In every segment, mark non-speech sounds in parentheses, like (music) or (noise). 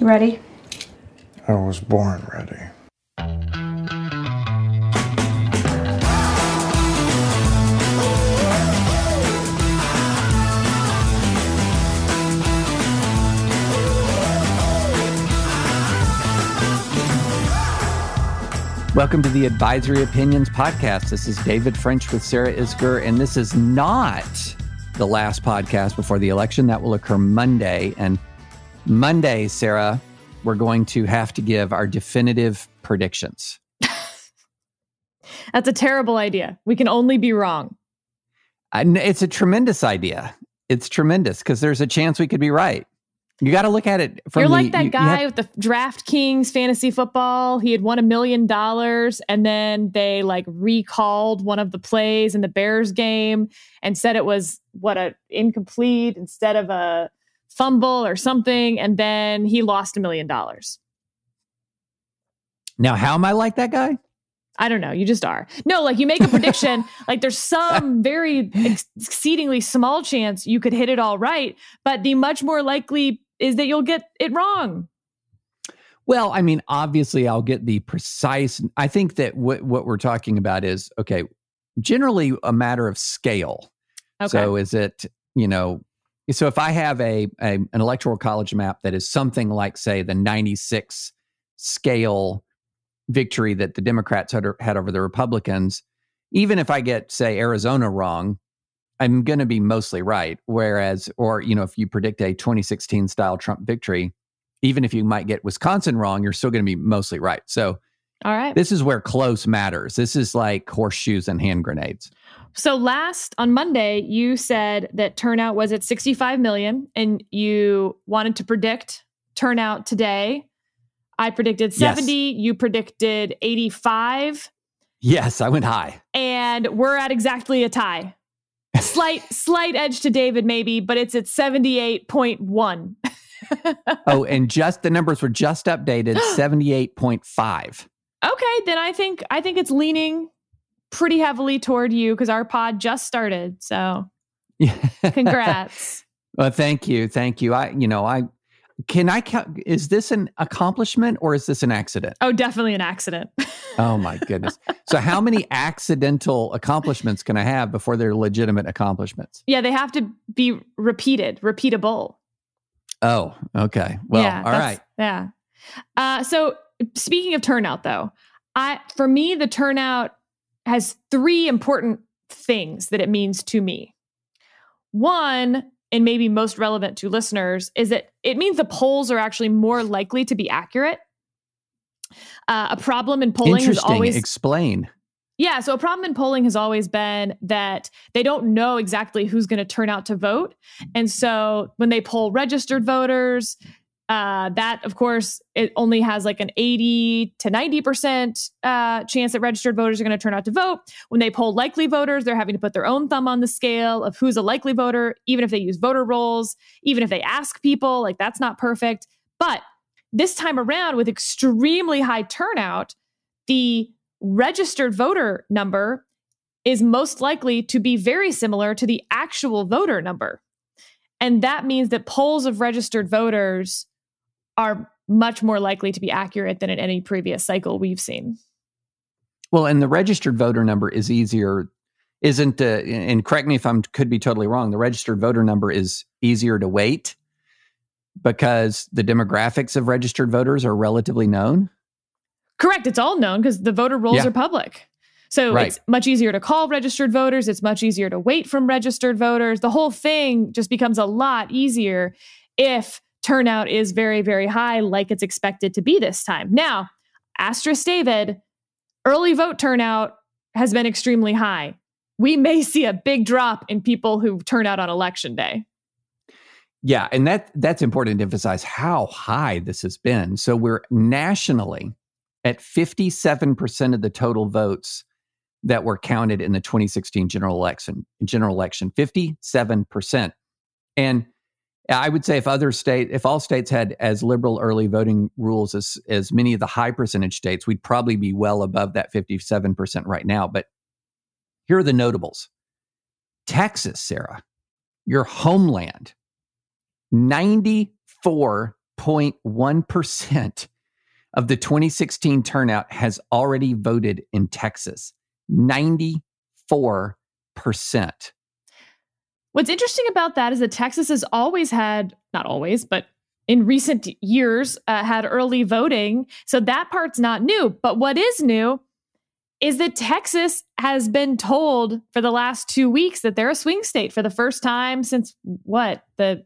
You ready? I was born ready. Welcome to the Advisory Opinions Podcast. This is David French with Sarah Isgur, and this is not the last podcast before the election. That will occur Monday. And Monday, Sarah, we're going to have to give our definitive predictions. That's a terrible idea. We can only be wrong. And it's a tremendous idea. It's tremendous because there's a chance we could be right. You got to look at it from You're the, like that you- you guy have- with the DraftKings fantasy football. He had won a million dollars and then they like recalled one of the plays in the Bears game and said it was what a incomplete instead of a fumble or something and then he lost a million dollars. now, how am I like that guy? I don't know. You just are. No, like you make a prediction, (laughs) like there's some very ex- exceedingly small chance you could hit it all right, but the much more likely is that you'll get it wrong. Well, I mean, obviously, I'll get the precise. I think that what what we're talking about is okay. Generally, a matter of scale. Okay. So, is it you know? So, if I have a, a an electoral college map that is something like, say, the ninety six scale victory that the Democrats had, had over the Republicans, even if I get, say, Arizona wrong, I'm going to be mostly right. Whereas, or you know, if you predict a 2016 style Trump victory, even if you might get Wisconsin wrong, you're still going to be mostly right. So all right. this is where close matters. This is like horseshoes and hand grenades. So last on Monday, you said that turnout was at 65 million and you wanted to predict turnout today. I predicted 70, you predicted 85, Yes, I went high. and we're at exactly a tie. (laughs) Slight slight edge to David maybe, but it's at 78.1. (laughs) Oh, and just the numbers were just updated (gasps) 78.5. Okay, then I think I think it's leaning pretty heavily toward you because our pod just started. So (laughs) congrats. well, thank you. Thank you. I, you know, I can I count. Is this an accomplishment or is this an accident? oh, definitely an accident. (laughs) Oh my goodness. so how many accidental accomplishments can I have before they're legitimate accomplishments? yeah, they have to be repeated, repeatable. Oh, okay. Well, yeah, all right. Yeah. Uh, so speaking of turnout, though, I for me the turnout has three important things that it means to me. One, and maybe most relevant to listeners, is that it means the polls are actually more likely to be accurate. Uh, a problem in polling has always Explain. yeah, so a problem in polling has always been that they don't know exactly who's going to turn out to vote. And so when they poll registered voters, uh, that of course it only has like an 80 to 90% uh, chance that registered voters are going to turn out to vote. When they poll likely voters, they're having to put their own thumb on the scale of who's a likely voter, even if they use voter rolls, even if they ask people, like that's not perfect. But this time around, with extremely high turnout, the registered voter number is most likely to be very similar to the actual voter number. And that means that polls of registered voters are much more likely to be accurate than in any previous cycle we've seen. Well, and the registered voter number is easier, isn't? Uh, and correct me if I'm could be totally wrong. The registered voter number is easier to weight because the demographics of registered voters are relatively known. Correct. It's all known because the voter rolls Yeah. are public. So Right. it's much easier to call registered voters. It's much easier to wait from registered voters. The whole thing just becomes a lot easier if turnout is very, very high, like it's expected to be this time. Now, asterisk David, early vote turnout has been extremely high. We may (laughs) see a big drop in people who turn out on election day. Yeah, and that that's important to emphasize how high this has been. So we're nationally at 57% of the total votes that were counted in the 2016 general election. General election, 57%. And I would say if other state, if all states had as liberal early voting rules as as many of the high percentage states, we'd probably be well above that 57% right now. But here are the notables. Texas, Sarah, your homeland, 94.1% of the 2016 turnout has already voted in Texas. 94%. What's interesting about that is that Texas has always had, not always, but in recent years, uh, had early voting. So that part's not new. But what is new is that Texas has been told for the last two weeks that they're a swing state for the first time since what, the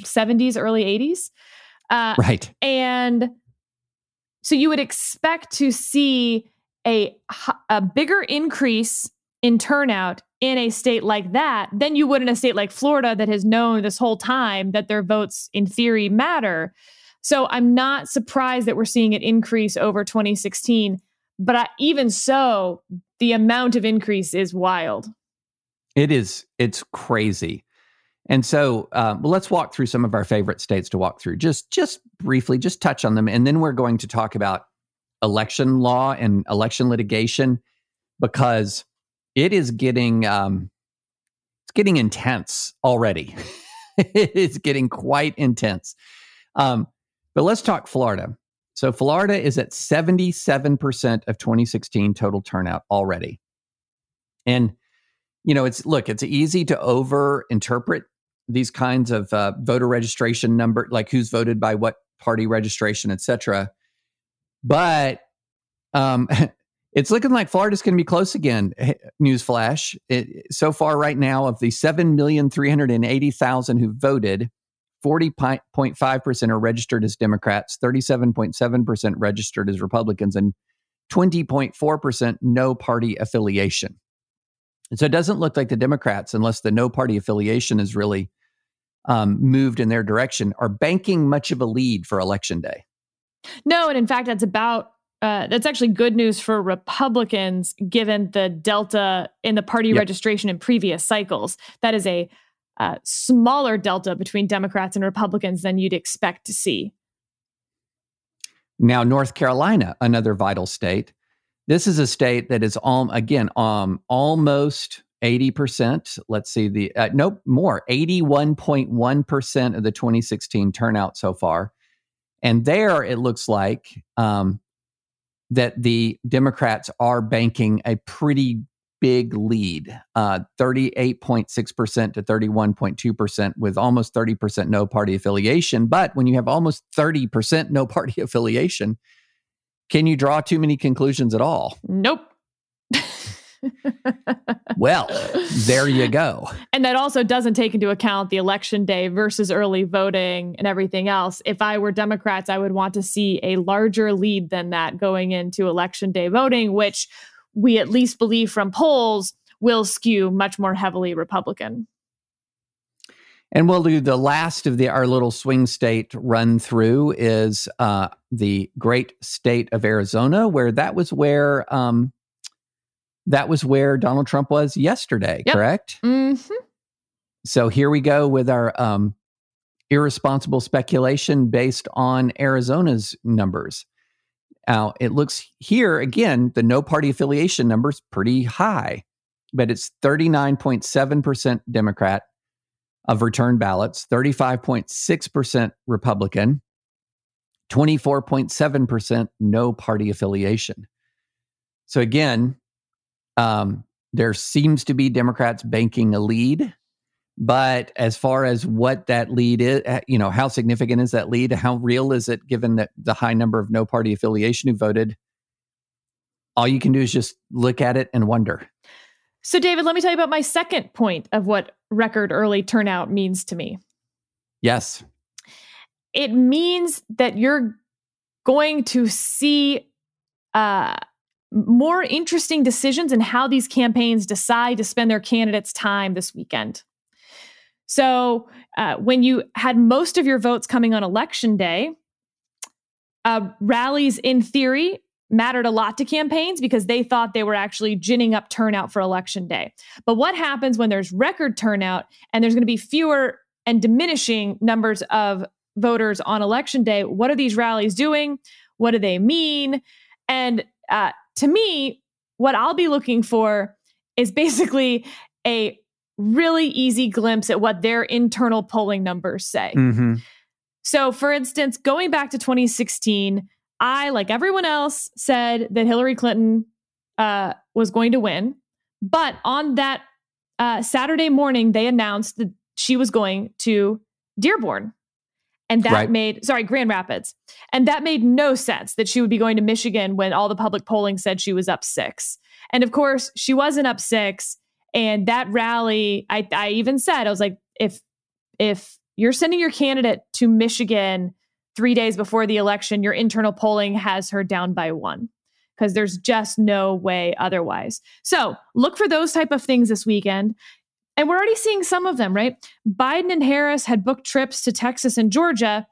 70s, early 80s? Uh, right. And so you would expect to see a, a bigger increase in turnout in a state like that than you would in a state like Florida that has known this whole time that their votes, in theory, matter. So I'm not surprised that we're seeing it increase over 2016. But I, even so, the amount of increase is wild. It is. It's crazy. And so, um, let's walk through some of our favorite states to walk through. Just, just briefly, just touch on them, and then we're going to talk about election law and election litigation because it is getting um, it's getting intense already. (laughs) it's getting quite intense. Um, but let's talk Florida. So Florida is at 77% of 2016 total turnout already. And you know, it's look, it's easy to over interpret these kinds of uh, voter registration number, like who's voted by what party registration, et cetera. But um, (laughs) it's looking like Florida's going to be close again. Newsflash. It, so far, right now, of the 7,380,000 who voted, 40.5% are registered as Democrats, 37.7% registered as Republicans, and 20.4% no party affiliation. And so it doesn't look like the Democrats, unless the no party affiliation is really um, moved in their direction, are banking much of a lead for election day. No, and in fact, that's about uh, that's actually good news for Republicans, given the delta in the party yep. registration in previous cycles. That is a uh, smaller delta between Democrats and Republicans than you'd expect to see. Now, North Carolina, another vital state. This is a state that is um, again um, almost 80%. Let's see the uh, nope, more 81.1% of the 2016 turnout so far. And there it looks like um, that the Democrats are banking a pretty big lead uh, 38.6% to 31.2%, with almost 30% no party affiliation. But when you have almost 30% no party (laughs) affiliation, can you draw too many conclusions at all? Nope (laughs) well, there you go. And that also doesn't take into account the election day versus early voting and everything else. If I were Democrats, I would want to see a larger lead than that going into election day voting, which we at least believe from polls will skew much more heavily Republican. And we'll do the last of the our little swing state run through is uh, the great state of Arizona, where that was where um, that was where Donald Trump was yesterday, yep. correct? Mm-hmm. So here we go with our um, irresponsible speculation based on Arizona's numbers. Now, it looks here again, the no party affiliation number is pretty high, but it's 39.7% Democrat of return ballots, 35.6% Republican, 24.7% no party affiliation. So again, um, there seems to be Democrats banking a lead. But as far as what that lead is, eh, you know, how significant is that lead? How real is it given that the high number of no party affiliation who voted? All you can do is just look at it and wonder. So, David, let me tell you about my second point of what record early turnout means to me. Yes. It means that you're going to see uh, more interesting decisions in how these campaigns decide to spend their candidates' time this weekend. So, uh, when you had most of your votes coming on election day, uh, rallies in theory mattered a lot to campaigns because they thought they were actually ginning up turnout for election day. But what happens when there's record turnout and there's going to be fewer and diminishing numbers of voters on election day? What are these rallies doing? What do they mean? And uh, to me, what I'll be looking for is basically a really easy glimpse at what their internal polling numbers say. Mm-hmm. So, for instance, going back to 2016, I, like everyone else, said that Hillary Clinton uh, was going to win. But on that uh, Saturday morning, they announced that she was going to Dearborn. And that right. made, sorry, Grand Rapids. And that made no sense that she would be going to Michigan when all the public polling said she was up six. And of course, she wasn't up six. And that rally, I, I even said, I was like, if if you're sending your candidate to Michigan three days before the election, your internal polling has her down by one because there's just no way otherwise. So look for those type of things this weekend. And we're already seeing some of them, right? Biden and Harris had booked trips to Texas and Georgia,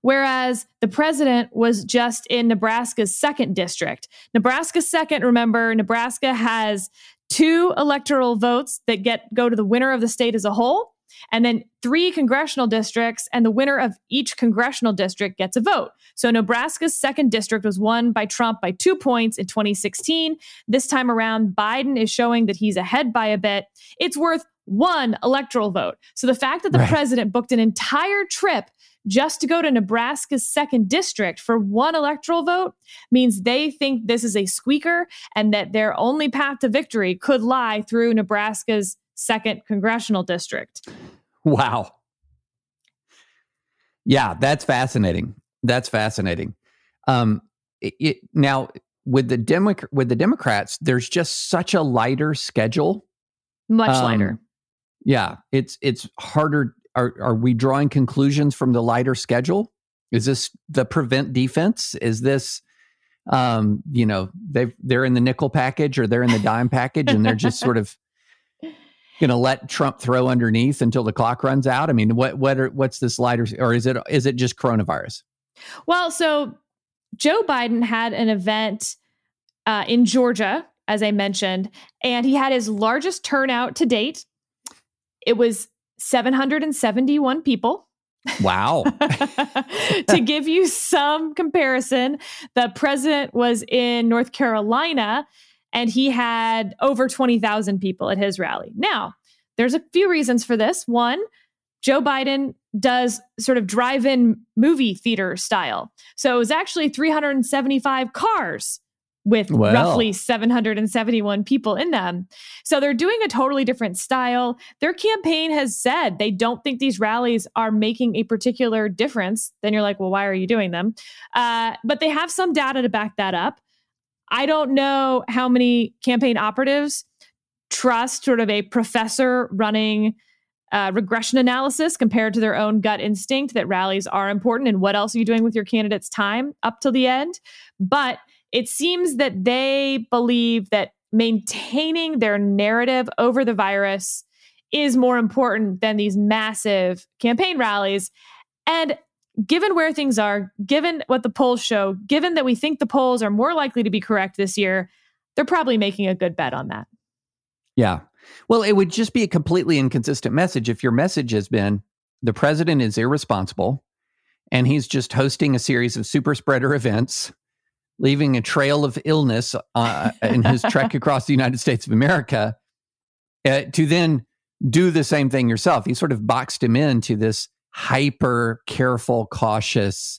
whereas the president was just in Nebraska's second district. Nebraska's second, remember, Nebraska has two electoral votes that get go to the winner of the state as a whole and then three congressional districts, and the winner of each congressional district gets a vote. So Nebraska's second district was won by Trump by two points in 2016. This time around, Biden is showing that he's ahead by a bit. It's worth one electoral vote. So the fact that the right. president booked an entire trip just to go to Nebraska's second district for one electoral vote means they think this is a squeaker and that their only path to victory could lie through Nebraska's second congressional district. Wow. Yeah, that's fascinating. That's fascinating. Um, it, it, now with the Demo- with the Democrats, there's just such a lighter schedule. Much um, lighter. Yeah, it's it's harder. Are are we drawing conclusions from the lighter schedule? Is this the prevent defense? Is this um, you know, they they're in the nickel package or they're in the dime package and they're just sort of going to let Trump throw underneath until the clock runs out? I mean, what what are, what's this lighter or is it is it just coronavirus? Well, so Joe Biden had an event uh, in Georgia, as I mentioned, and he had his largest turnout to date. It was 771 people. Wow. (laughs) (laughs) to give you some comparison, the president was in North Carolina and he had over 20,000 people at his rally. Now, there's a few reasons for this. One, Joe Biden does sort of drive in movie theater style. So it was actually 375 cars with well. roughly 771 people in them. So they're doing a totally different style. Their campaign has said they don't think these rallies are making a particular difference. Then you're like, well, why are you doing them? Uh, but they have some data to back that up. I don't know how many campaign operatives trust sort of a professor running uh, regression analysis compared to their own gut instinct that rallies are important and what else are you doing with your candidate's time up till the end. But it seems that they believe that maintaining their narrative over the virus is more important than these massive campaign rallies. And given where things are, given what the polls show, given that we think the polls are more likely to be correct this year, they're probably making a good bet on that. Yeah. Well, it would just be a completely inconsistent message if your message has been the president is irresponsible and he's just hosting a series of super spreader events, leaving a trail of illness uh, in his trek (laughs) across the United States of America, uh, to then do the same thing yourself. He sort of boxed him into this hyper careful, cautious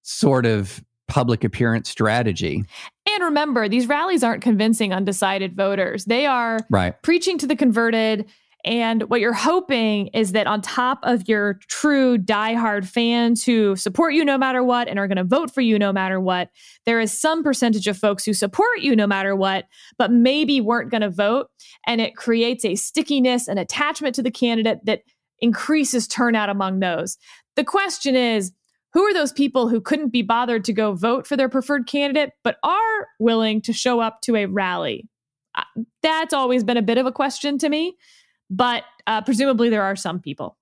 sort of public appearance strategy. And remember, these rallies aren't convincing undecided voters. They are right. preaching to the converted. And what you're hoping is that on top of your true diehard fans who support you no matter what and are going to vote for you no matter what, there is some percentage of folks who support you no matter what, but maybe weren't going to vote. And it creates a stickiness and attachment to the candidate that increases turnout among those. The question is, who are those people who couldn't be bothered to go vote for their preferred candidate, but are willing to show up to a rally? Uh, that's always been a bit of a question to me, but uh, presumably there are some people.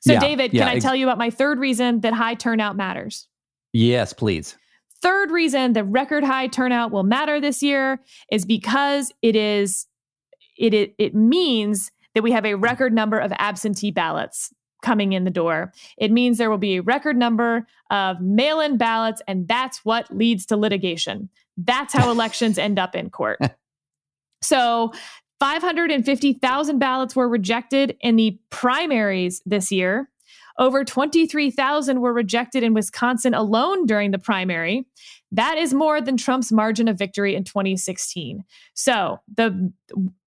So, yeah, David, yeah, can I ex- tell you about my third reason that high turnout matters? Yes, please. Third reason that record high turnout will matter this year is because it is it it, it means that we have a record number of absentee ballots coming in the door. It means there will be a record number of mail in ballots, and that's what leads to litigation. That's how (laughs) elections end up in court. So, 550,000 ballots were rejected in the primaries this year. Over 23,000 were rejected in Wisconsin alone during the primary. That is more than Trump's margin of victory in 2016. So the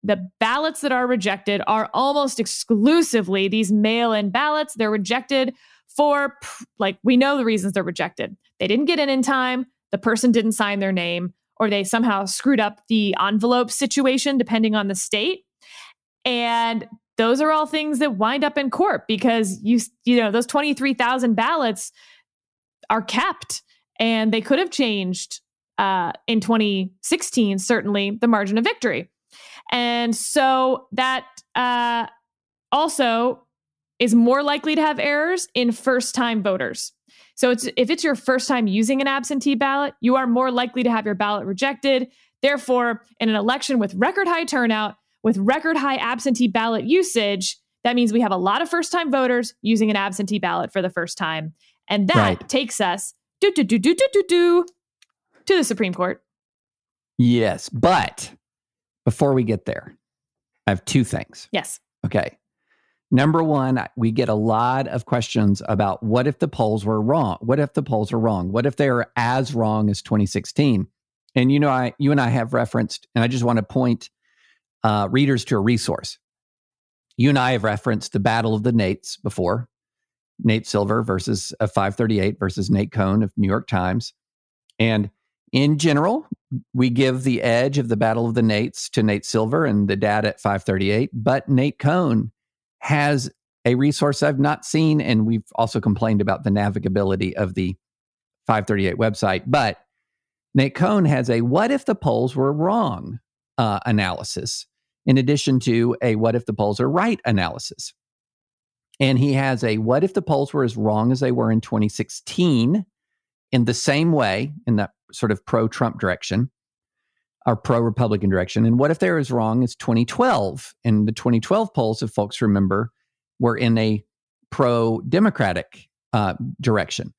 the ballots that are rejected are almost exclusively these mail-in ballots. They're rejected for like we know the reasons they're rejected. They didn't get in in time, the person didn't sign their name, or they somehow screwed up the envelope situation depending on the state. And those are all things that wind up in court because you you know those 23,000 ballots are kept and they could have changed uh, in 2016 certainly the margin of victory. And so that uh, also is more likely to have errors in first time voters. So it's if it's your first time using an absentee ballot you are more likely to have your ballot rejected. Therefore in an election with record high turnout with record high absentee ballot usage that means we have a lot of first time voters using an absentee ballot for the first time. And that right. takes us do do do do do do do to the Supreme Court. Yes, but before we get there, I have two things. Yes. Okay. Number one, we get a lot of questions about what if the polls were wrong? What if the polls are wrong? What if they are as wrong as 2016? And you know, I you and I have referenced, and I just want to point uh, readers to a resource. You and I have referenced the Battle of the Nates before, Nate Silver versus a 538 versus Nate Cohn of New York Times. And in general, we give the edge of the Battle of the Nates to Nate Silver and the dad at 538. But Nate Cohn has a resource I've not seen. And we've also complained about the navigability of the 538 website. But Nate Cohn has a what if the polls were wrong uh, analysis, in addition to a what if the polls are right analysis. And he has a what if the polls were as wrong as they were in 2016 in the same way, in that sort of pro Trump direction or pro Republican direction? And what if they're as wrong as 2012? And the 2012 polls, if folks remember, were in a pro Democratic uh, direction.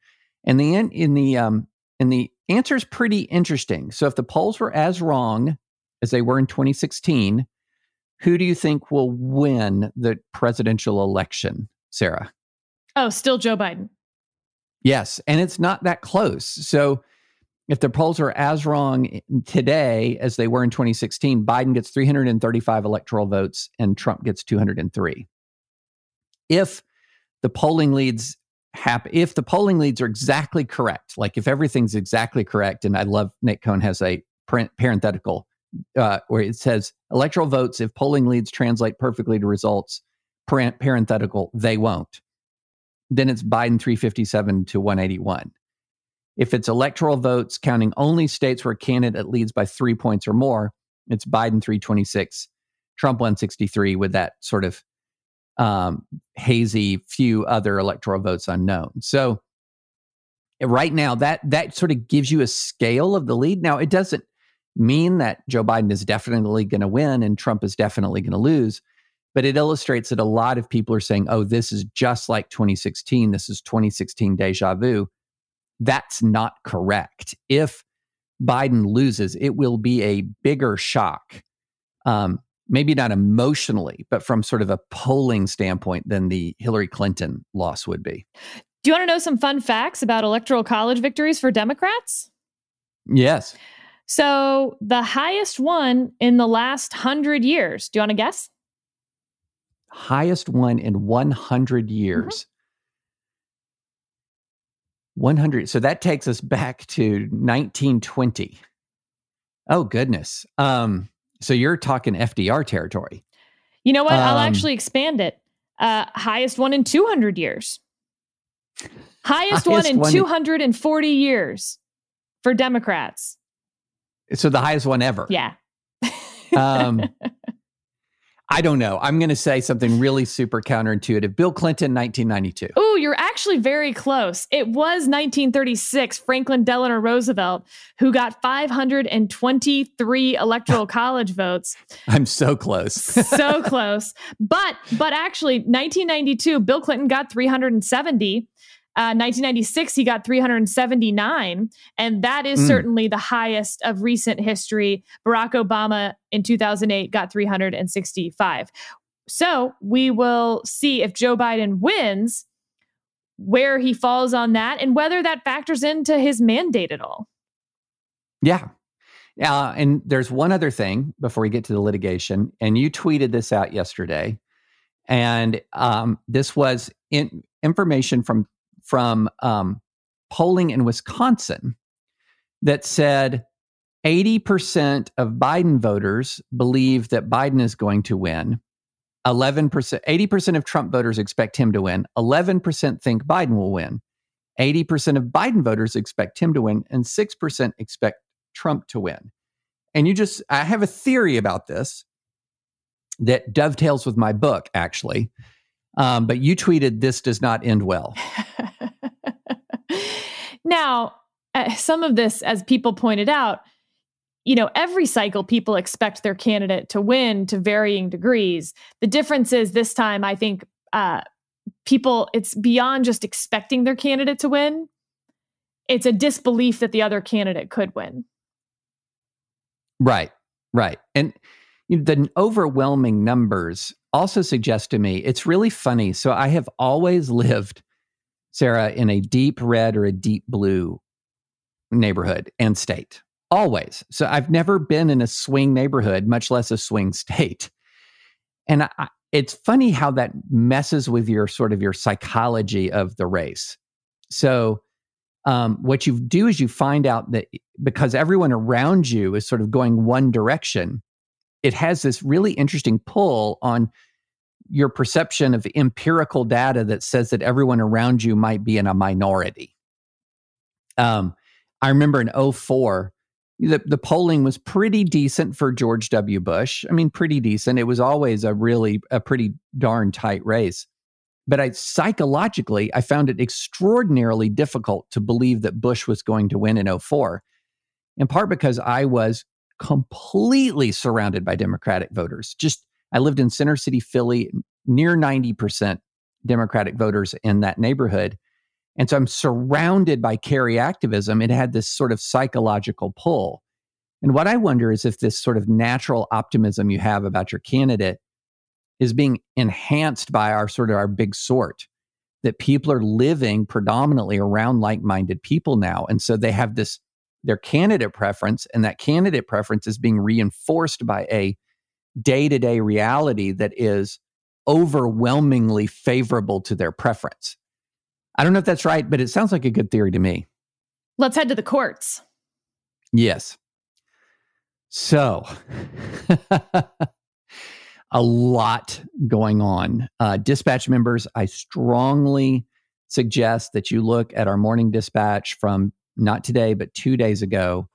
And the in the um, and the answer is pretty interesting. So if the polls were as wrong as they were in 2016, who do you think will win the presidential election, Sarah? Oh, still Joe Biden. Yes. And it's not that close. So if the polls are as wrong today as they were in 2016, Biden gets 335 electoral votes and Trump gets 203. If the polling leads happen, if the polling leads are exactly correct, like if everything's exactly correct, and I love Nate Cohn has a parenthetical uh, where it says electoral votes, if polling leads translate perfectly to results, parenthetical, they won't. Then it's Biden 357 to 181. If it's electoral votes counting only states where a candidate leads by three points or more, it's Biden 326, Trump 163 with that sort of um, hazy few other electoral votes unknown. So right now that that sort of gives you a scale of the lead. Now it doesn't mean that Joe Biden is definitely going to win and Trump is definitely going to lose. But it illustrates that a lot of people are saying, oh, this is just like 2016. This is 2016 deja vu. That's not correct. If Biden loses, it will be a bigger shock. Um, maybe not emotionally, but from sort of a polling standpoint than the Hillary Clinton loss would be. Do you want to know some fun facts about electoral college victories for Democrats? Yes. So the highest one in the last hundred years. Do you want to guess? Highest one in 100 years. Mm-hmm. 100. So that takes us back to 1920. Oh, goodness. Um, so you're talking FDR territory. You know what? Um, I'll actually expand it. Uh, highest one in 200 years. Highest, highest one in one 240 in- years for Democrats. So the highest one ever. Yeah. um, (laughs) I don't know. I'm going to say something really super counterintuitive. Bill Clinton, 1992. Oh, you're actually very close. It was 1936, Franklin Delano Roosevelt, who got 523 electoral (laughs) college votes. I'm so close. so (laughs) close. But but actually 1992, Bill Clinton got 370 uh, 1996, he got 379, and that is mm. certainly the highest of recent history. Barack Obama in 2008 got 365. So we will see if Joe Biden wins where he falls on that and whether that factors into his mandate at all. Yeah. Uh, and there's one other thing before we get to the litigation, and you tweeted this out yesterday, and um, this was in, information from from um, polling in Wisconsin that said 80% of Biden voters believe that Biden is going to win. 11%, 80% of Trump voters expect him to win. 11% think Biden will win. 80% of Biden voters expect him to win, and 6% expect Trump to win. And you just, I have a theory about this that dovetails with my book, actually. Um, but you tweeted, This does not end well. (laughs) now, uh, some of this, as people pointed out, you know, every cycle people expect their candidate to win to varying degrees. The difference is this time, I think uh, people, it's beyond just expecting their candidate to win, it's a disbelief that the other candidate could win. Right, right. And the overwhelming numbers also suggest to me it's really funny. So I have always (laughs) lived, Sarah, in a deep red or a deep blue neighborhood and state. Always. So I've never been in a swing neighborhood, much less a swing (laughs) state. And I, it's funny how that messes with your sort of your psychology of the race. So um, what you do is you find out that because everyone around you is sort of going one direction, it has this really interesting pull on your perception of empirical data that says that everyone around you might be in a minority. Um, I remember in 04, the, the polling was pretty decent for George W. Bush. I mean, pretty decent. It was always a really, a pretty darn tight race. But I psychologically, I found it extraordinarily difficult to believe that Bush was going to win in 04, in part because I was completely surrounded by Democratic voters. Just, I lived in Center City, Philly, near 90% Democratic voters in that neighborhood. And so I'm surrounded by Kerry activism. It had this sort of psychological pull. And what I wonder is if this sort of natural optimism you have about your candidate is being enhanced by our sort of our big sort that people are living predominantly around like-minded people now and so they have this their candidate preference and that candidate preference is being reinforced by a day-to-day reality that is overwhelmingly favorable to their preference i don't know if that's right but it sounds like a good theory to me let's head to the courts yes so (laughs) a lot going on. Uh, dispatch members, I strongly suggest that you look at our morning dispatch from not today, but two days ago.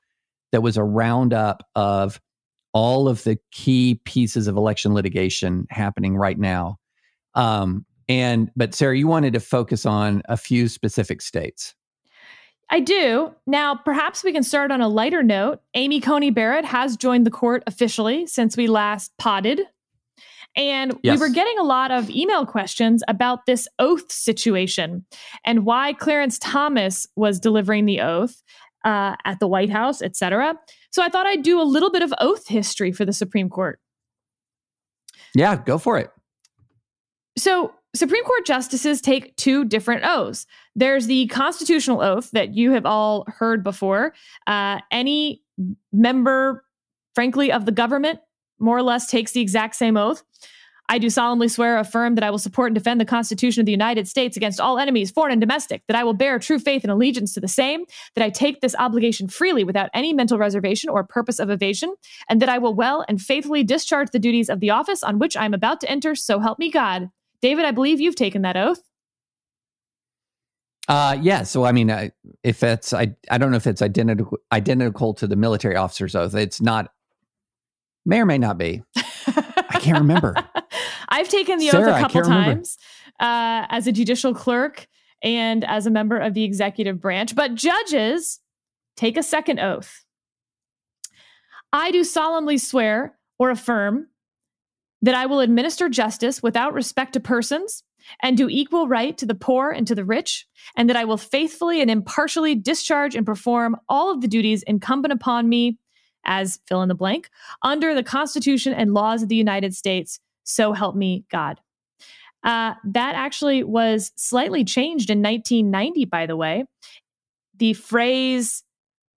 That was a roundup of all of the key pieces of election litigation happening right now. Um, and but Sarah, you wanted to focus on a few specific states. I do. Now, perhaps we can start on a lighter note. Amy Coney Barrett has joined the court officially since we last potted and yes. we were getting a lot of email questions about this oath situation and why Clarence Thomas was delivering the oath uh, at the White House, et cetera. So I thought I'd do a little bit of oath history for the Supreme Court. Yeah, go for it. So, Supreme Court justices take two different oaths. There's the constitutional oath that you have all heard before. Uh, any member, frankly, of the government more or less takes the exact same oath. I do solemnly swear, affirm that I will support and defend the Constitution of the United States against all enemies, foreign and domestic, that I will bear true faith and allegiance to the same, that I take this obligation freely without any mental reservation or purpose of evasion, and that I will well and faithfully discharge the duties of the office on which I am about to enter, so help me God. David, I believe you've taken that oath. Uh, yeah. So, I mean, uh, if it's, I, I don't know if it's identical, identical to the military officer's oath. It's not May or may not be. (laughs) I can't remember. I've taken the Sarah, oath a couple times uh, as a judicial clerk and as a member of the executive branch, but judges take a second oath. I do solemnly swear or affirm that I will administer justice without respect to persons and do equal right to the poor and to the rich, and that I will faithfully and impartially discharge and perform all of the duties incumbent upon me as fill in the blank under the Constitution and laws of the United States. So help me God. Uh, that actually was slightly changed in 1990, by the way. The phrase,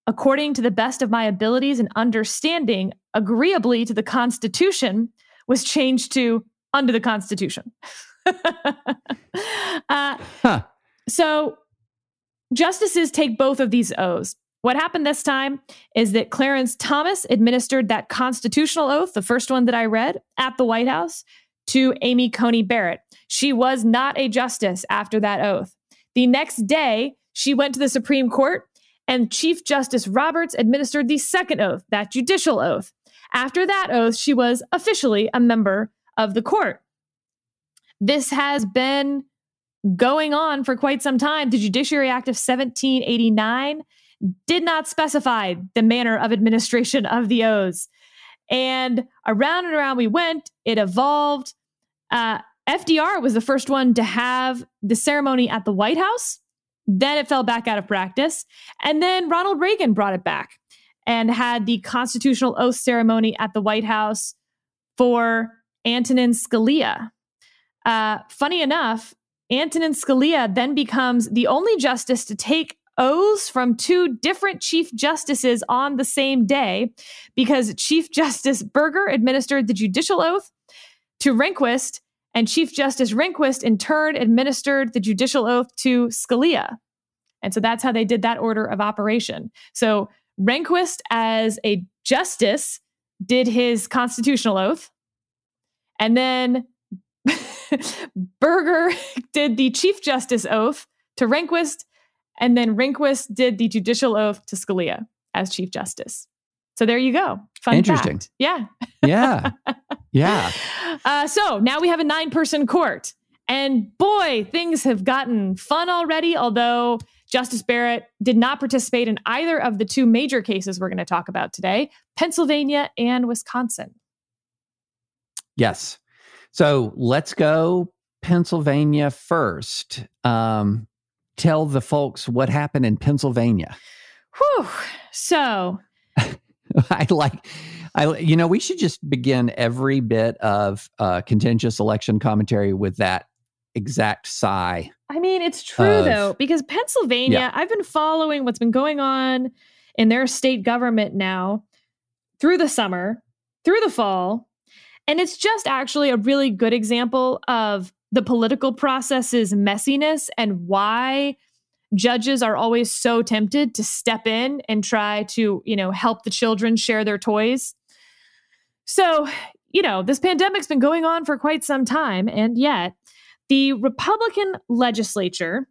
according to the best of my abilities and understanding, agreeably to the Constitution, was changed to under the Constitution. (laughs) uh, huh. So justices take both of these oaths. What happened this time is that Clarence Thomas administered that constitutional oath, the first one that I read, at the White House to Amy Coney Barrett. She was not a justice after that oath. The next day, she went to the Supreme Court and Chief Justice Roberts administered the second oath, that judicial oath. After that oath, she was officially a member of the court. This has been going on for quite some time. The Judiciary Act of 1789 did not specify the manner of administration of the oaths. And around and around we went, it evolved. Uh, FDR was the first one to have the ceremony at the White House. Then it fell back out of practice. And then Ronald Reagan brought it back and had the constitutional oath ceremony at the White House for Antonin Scalia. Uh, funny enough, Antonin Scalia then becomes the only justice to take oaths from two different chief justices on the same day because Chief Justice Burger administered the judicial oath to Rehnquist, and Chief Justice Rehnquist in turn administered the judicial oath to Scalia. And so that's how they did that order of operation. So Rehnquist, as a justice, did his constitutional oath. And then (laughs) Burger (laughs) did the Chief Justice oath to Rehnquist, and then Rehnquist did the judicial oath to Scalia as Chief Justice. So there you go. Fun Interesting. Fact. Yeah. Yeah. (laughs) Yeah. Uh, so now we have a nine person court. And boy, things have gotten fun already, although Justice Barrett did not participate in either of the two major cases we're going to talk about today Pennsylvania and Wisconsin. Yes. So let's go Pennsylvania first. Um, tell the folks what happened in Pennsylvania. Whew. So (laughs) I like, I you know, we should just begin every bit of uh, contentious election commentary with that exact sigh. I mean, it's true of, though, because Pennsylvania, yeah. I've been following what's been going on in their state government now through the summer, through the fall, and it's just actually a really good example of the political process's messiness and why judges are always so tempted to step in and try to, you know, help the children share their toys. So, you know, this pandemic's been going on for quite some time, and yet the Republican legislature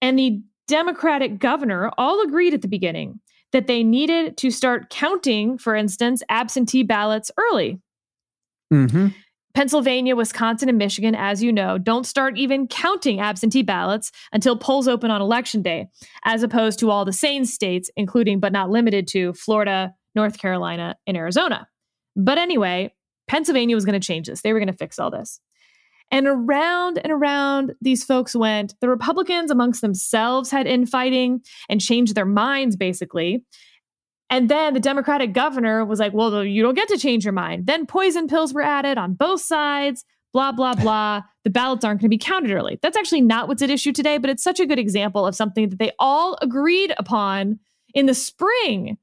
and the Democratic governor all agreed at the beginning that they needed to start counting, for instance, absentee ballots early. Mm-hmm. Pennsylvania, Wisconsin, and Michigan, as you know, don't start even counting absentee ballots until polls open on election day, as opposed to all the sane states, including but not limited to Florida, North Carolina, and Arizona. But anyway, Pennsylvania was going to change this. They were going to fix all this. And around and around these folks went. The Republicans amongst themselves had infighting and changed their minds, basically. And then the Democratic governor was like, well, you don't get to change your mind. Then poison pills were added on both sides, blah, blah, (laughs) blah. the ballots aren't going to be counted early. That's actually not what's at issue today, but it's such a good example of something that they all agreed upon in the spring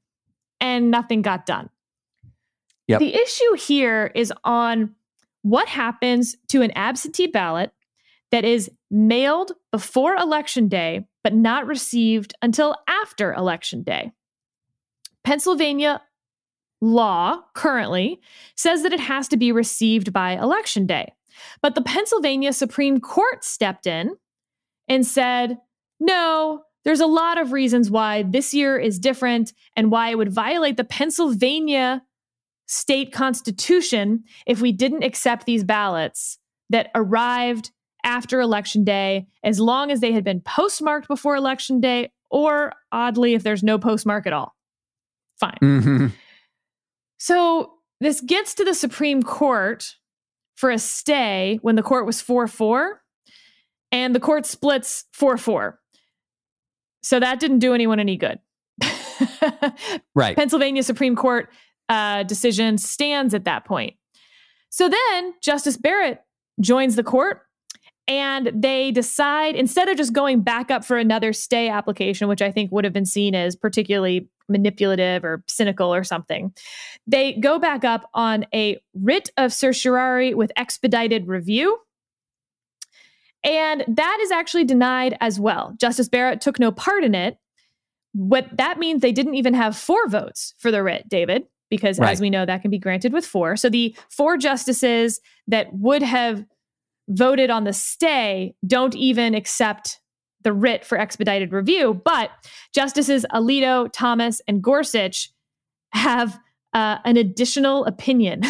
and nothing got done. Yep. The issue here is on what happens to an absentee ballot that is mailed before election day, but not received until after election day. Pennsylvania law currently says that it has to be received by election day. But the Pennsylvania Supreme Court stepped in and said, no, there's a lot of reasons why this year is different and why it would violate the Pennsylvania state constitution if we didn't accept these ballots that arrived after election day, as long as they had been postmarked before election day, or oddly, if there's no postmark at all. Fine. Mm-hmm. So this gets to the Supreme Court for a stay when the court was 4 4, and the court splits 4 4. So that didn't do anyone any good. (laughs) right. Pennsylvania Supreme Court uh, decision stands at that point. So then Justice Barrett joins the court and they decide instead of just going back up for another stay application which i think would have been seen as particularly manipulative or cynical or something they go back up on a writ of certiorari with expedited review. And that is actually denied as well. Justice barrett took no part in it. What that means they didn't even have four votes for the writ david because right. as we know that can be granted with four. So the four justices that would have voted on the stay don't even accept the writ for expedited review. But Justices Alito, Thomas, and Gorsuch have uh, an additional opinion.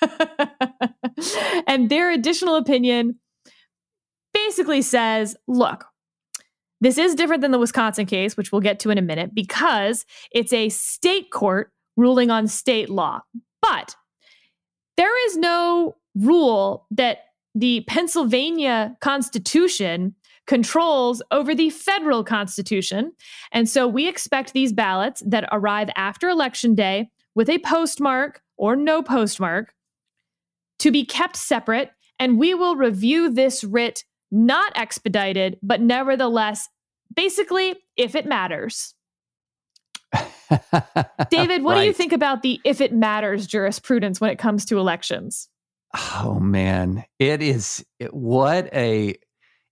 (laughs) and their additional opinion basically says look, this is different than the Wisconsin case, which we'll get to in a minute, because it's a state court ruling on state law. But there is no rule that the Pennsylvania Constitution controls over the federal Constitution. And so we expect these ballots that arrive after Election Day with a postmark or no postmark to be kept separate. And we will review this writ not expedited, but nevertheless, basically, if it matters. (laughs) David, what right. do you think about the if it matters jurisprudence when it comes to elections? Oh man, it is eh, what a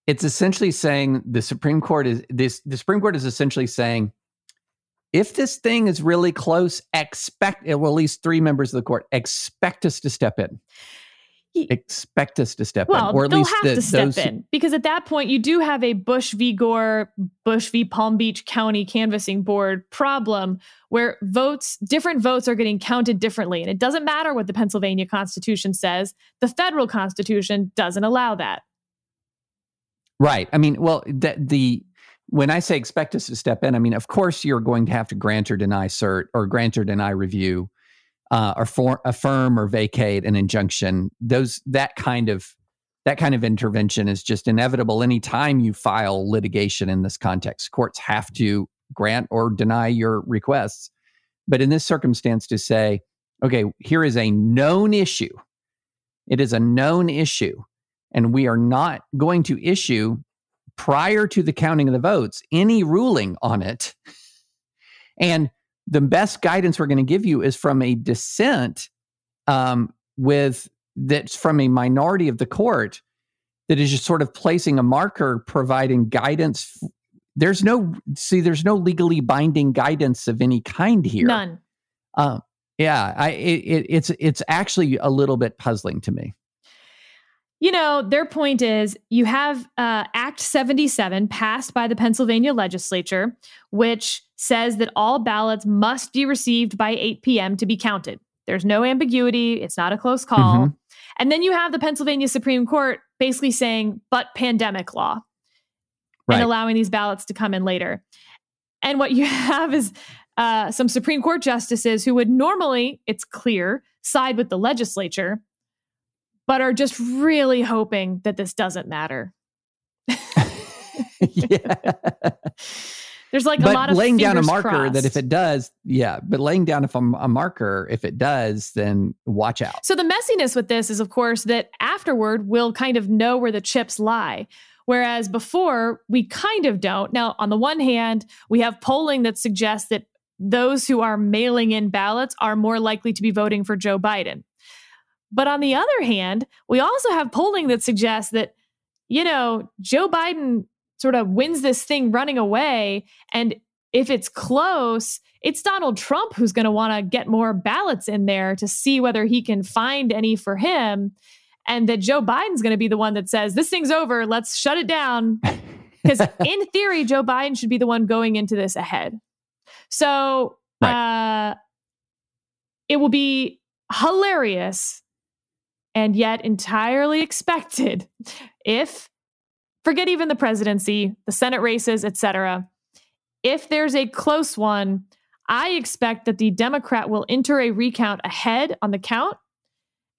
it's essentially saying the Supreme Court is this the Supreme Court is essentially saying if this thing is really close, expect eh, well at least three members of the court expect us to step in expect us to step well, in, or at least have the, to step in because at that point you do have a Bush v. Gore, Bush v. Palm Beach County canvassing board problem where votes, different votes are getting counted differently, and it doesn't matter what the Pennsylvania Constitution says. The federal Constitution doesn't allow that. Right. I mean, well, the, the when I say expect us to step in, I mean, of course, you're going to have to grant or deny cert or grant or deny review uh, or for, affirm or vacate an injunction. Those that kind of that kind of intervention is just inevitable anytime you file litigation in this context. Courts have to grant or deny your requests. But in this circumstance, to say, okay, here is a known issue, it is a known issue, and we are not going to issue prior to the counting of the votes any ruling on it. And the best guidance we're going to give you is from a dissent um, with that's from a minority of the court that is just sort of placing a marker providing guidance there's no see there's no legally binding guidance of any kind here. None. Um, yeah i it, it's it's actually a little bit puzzling to me. You know, their point is you have uh, Act 77 passed by the Pennsylvania legislature, which says that all ballots must be received by 8 p.m. to be counted. There's no ambiguity, it's not a close call. Mm-hmm. And then you have the Pennsylvania Supreme Court basically saying, but pandemic law, right. and allowing these ballots to come in later. And what you (laughs) have is uh, some Supreme Court justices who would normally, it's clear, side with the legislature but are just really hoping that this doesn't matter. (laughs) yeah. (laughs) There's like but a lot of laying down a marker crossed. that if it does, yeah, but laying down if a, a marker, if it does, then watch out. So the messiness with this is, of course, that afterward we'll kind of know where the chips lie. Whereas before, we kind of don't. Now, on the one hand, we have polling that suggests that those who are mailing in ballots are more likely to be voting for Joe Biden. But on the other hand, we also have polling that suggests that, you know, Joe Biden sort of wins this thing running away. And if it's close, it's Donald Trump who's going to want to get more ballots in there to see whether he can find any for him. And that Joe Biden's going to be the one that says, this thing's over, let's shut it down. (laughs) Because in theory, Joe Biden should be the one going into this ahead. So right. uh, it will be hilarious and yet entirely expected if forget even the presidency, the Senate races, etc. If there's a close one, I expect that the Democrat will enter a recount ahead on the count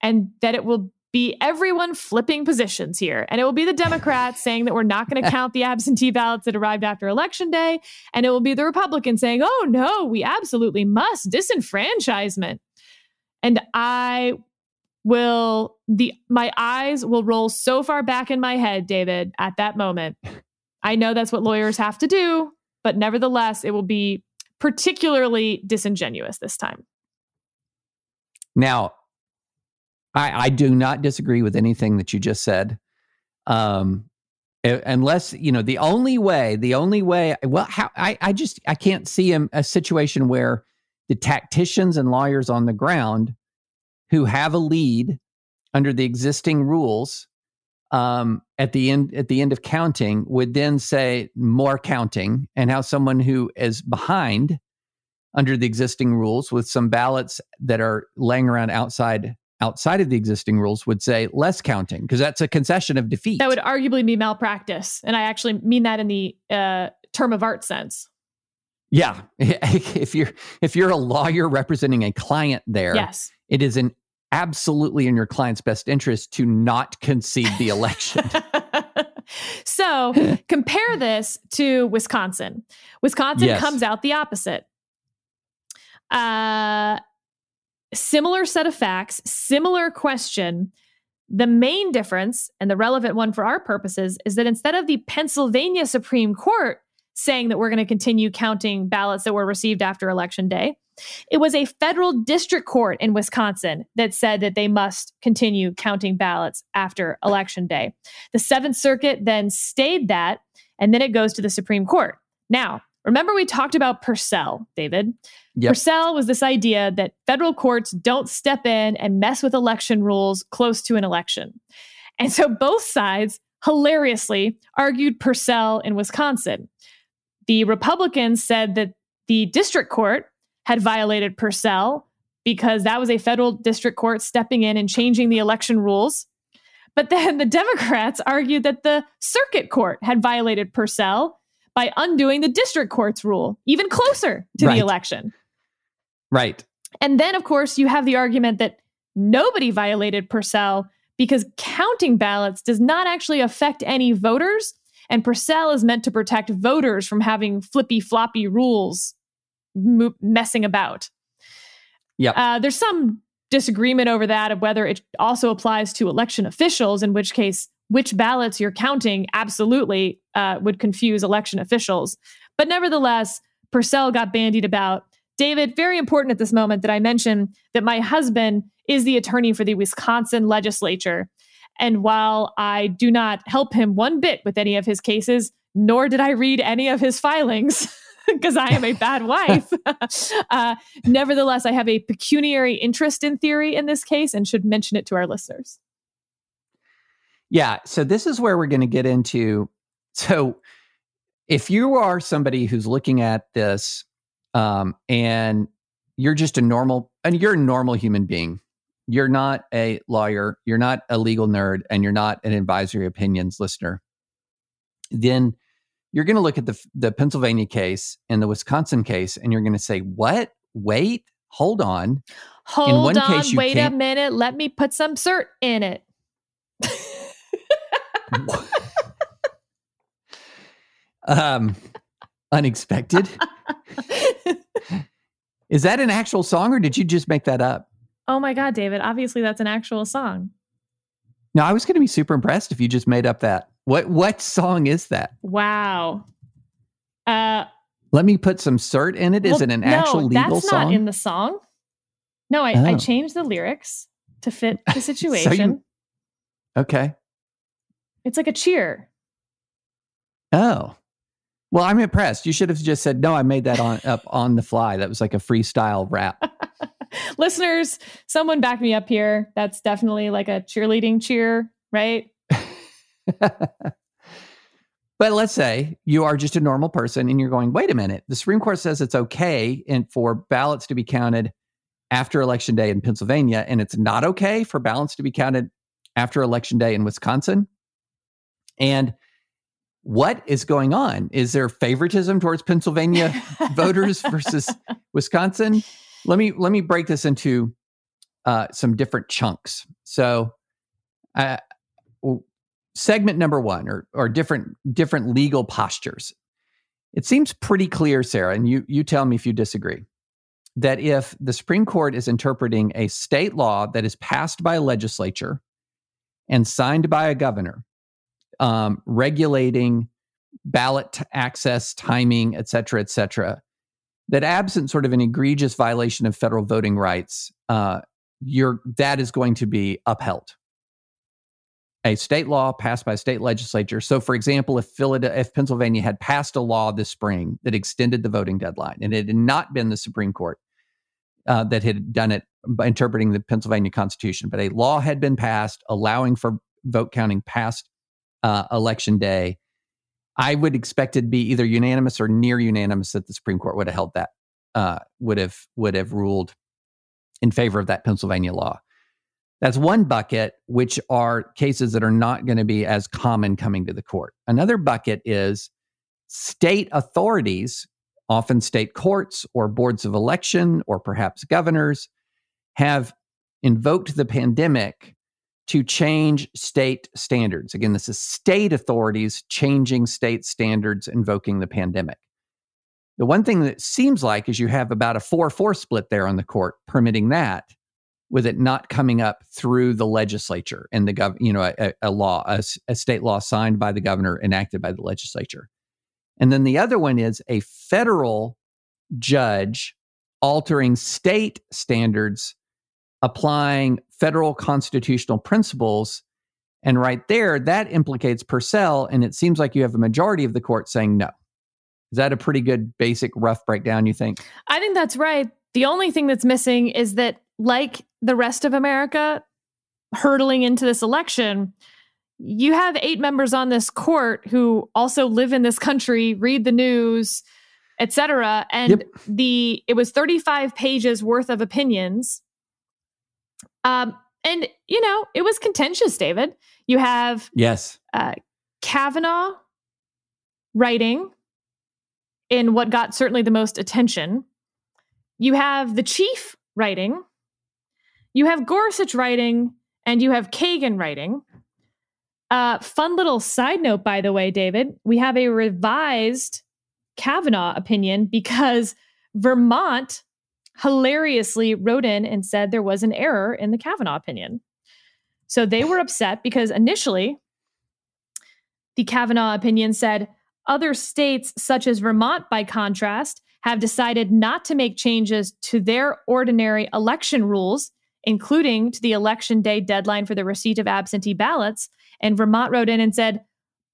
and that it will be everyone flipping positions here. And it will be the Democrats (laughs) saying that we're not going to count the absentee ballots that arrived after election day. And it will be the Republicans saying, oh no, we absolutely must disenfranchisement. And I will the my eyes will roll so far back in my head, David, at that moment. I know that's what lawyers have to do, but nevertheless, it will be particularly disingenuous this time. Now, I, I do not disagree with anything that you just said. Um, unless you know the only way, the only way. Well, how I, I just I can't see a, a situation where the tacticians and lawyers on the ground who have a lead under the existing rules um, at the end at the end of counting would then say more counting and how someone who is behind under the existing rules with some ballots that are laying around outside outside of the existing rules would say less counting because that's a concession of defeat. That would arguably be malpractice, and I actually mean that in the uh, term of art sense. Yeah, (laughs) if you're if you're a lawyer representing a client there, yes, it is an absolutely in your client's best interest to not concede the election. (laughs) so (laughs) compare this to Wisconsin. Wisconsin yes. comes out the opposite. Uh, similar set of facts, similar question. The main difference, and the relevant one for our purposes, is that instead of the Pennsylvania Supreme Court saying that we're going to continue counting ballots that were received after Election Day, it was a federal district court in Wisconsin that said that they must continue counting ballots after Election Day. The Seventh Circuit then stayed that, and then it goes to the Supreme Court. Now, remember we talked about Purcell, David? Yep. Purcell was this idea that federal courts don't step in and mess with election rules close to an election. And so both sides hilariously argued Purcell in Wisconsin. The Republicans said that the district court had violated Purcell because that was a federal district court stepping in and changing the election rules. But then the Democrats argued that the circuit court had violated Purcell by undoing the district court's rule, even closer to right. the election. Right. And then, of course, you have the argument that nobody violated Purcell because counting ballots does not actually affect any voters. And Purcell is meant to protect voters from having flippy floppy rules mo- messing about. Yeah. Uh, there's some disagreement over that of whether it also applies to election officials, in which case, which ballots you're counting absolutely uh, would confuse election officials. But nevertheless, Purcell got bandied about. David, very important at this moment that I mention that my husband is the attorney for the Wisconsin legislature. And while I do not help him one bit with any of his cases, nor did I read any of his filings (laughs) (laughs) because I am a bad wife, (laughs) uh, nevertheless, I have a pecuniary interest in theory in this case and should mention it to our listeners. Yeah. So this is where we're going to get into. So if you are somebody who's looking at this um, and you're just a normal and you're a normal human being you're not a lawyer you're not a legal nerd and you're not an advisory opinions listener then you're going to look at the the Pennsylvania case and the Wisconsin case and you're going to say what wait hold on hold on case, wait a minute let me put some cert in it (laughs) um unexpected (laughs) Is that an actual song or did you just make that up? Oh my God, David. Obviously, that's an actual song. No, I was going to be super impressed if you just made up that. What what song is that? Wow. Uh, Let me put some cert in it. Is well, it an no, actual legal that's song? That's not in the song. No, I, oh. I changed the lyrics to fit the situation. (laughs) so you, okay. It's like a cheer. Oh. Well, I'm impressed. You should have just said, no, I made that on up on the fly. That was like a freestyle rap. (laughs) Listeners, someone back me up here. That's definitely like a cheerleading cheer, right? (laughs) but let's say you are just a normal person and you're going, wait a minute, the Supreme Court says it's okay and for ballots to be counted after election day in Pennsylvania, and it's not okay for ballots to be counted after election day in Wisconsin. And what is going on? Is there favoritism towards Pennsylvania (laughs) voters versus Wisconsin? Let me let me break this into uh, some different chunks. So, uh, segment number one, or or different different legal postures. It seems pretty clear, Sarah, and you you tell me if you disagree. that if the Supreme Court is interpreting a state law that is passed by a legislature and signed by a governor, um, regulating ballot access, timing, et cetera, et cetera, that absent sort of an egregious violation of federal voting rights, uh, that is going to be upheld. A state law passed by a state legislature. So, for example, if Philadelphia, if Pennsylvania had passed a law this spring that extended the voting deadline, and it had not been the Supreme Court uh, that had done it by interpreting the Pennsylvania Constitution, but a law had been passed allowing for vote counting past uh, election day, I would expect it to be either unanimous or near unanimous that the Supreme Court would have held that, uh, would have would have ruled in favor of that Pennsylvania law. That's one bucket, which are cases that are not going to be as common coming to the court. Another bucket is state authorities, often state courts or boards of election or perhaps governors, have invoked the pandemic to change state standards. Again, this is state authorities changing state standards, invoking the pandemic. The one thing that seems like is you have about a 4 4 split there on the court permitting that, with it not coming up through the legislature and the gov, you know, a, a law, a, a state law signed by the governor, enacted by the legislature. And then the other one is a federal judge altering state standards applying federal constitutional principles. And right there, that implicates Purcell. And it seems like you have a majority of the court saying no. Is that a pretty good basic rough breakdown, you think? I think that's right. The only thing that's missing is that, like the rest of America, hurtling into this election, you have eight members on this court who also live in this country, read the news, etc. And yep. the it was 35 pages worth of opinions um, and you know, it was contentious, David. You have yes, uh, Kavanaugh writing in what got certainly the most attention. You have the chief writing. You have Gorsuch writing, and you have Kagan writing. Uh, fun little side note, by the way, David. We have a revised Kavanaugh opinion (laughs) because Vermont hilariously wrote in and said there was an error in the Kavanaugh opinion. So they were upset because initially the Kavanaugh opinion said other states, such as Vermont, by contrast, have decided not to make changes to their ordinary election rules, including to the election day deadline for the receipt of absentee ballots. And Vermont wrote in and said,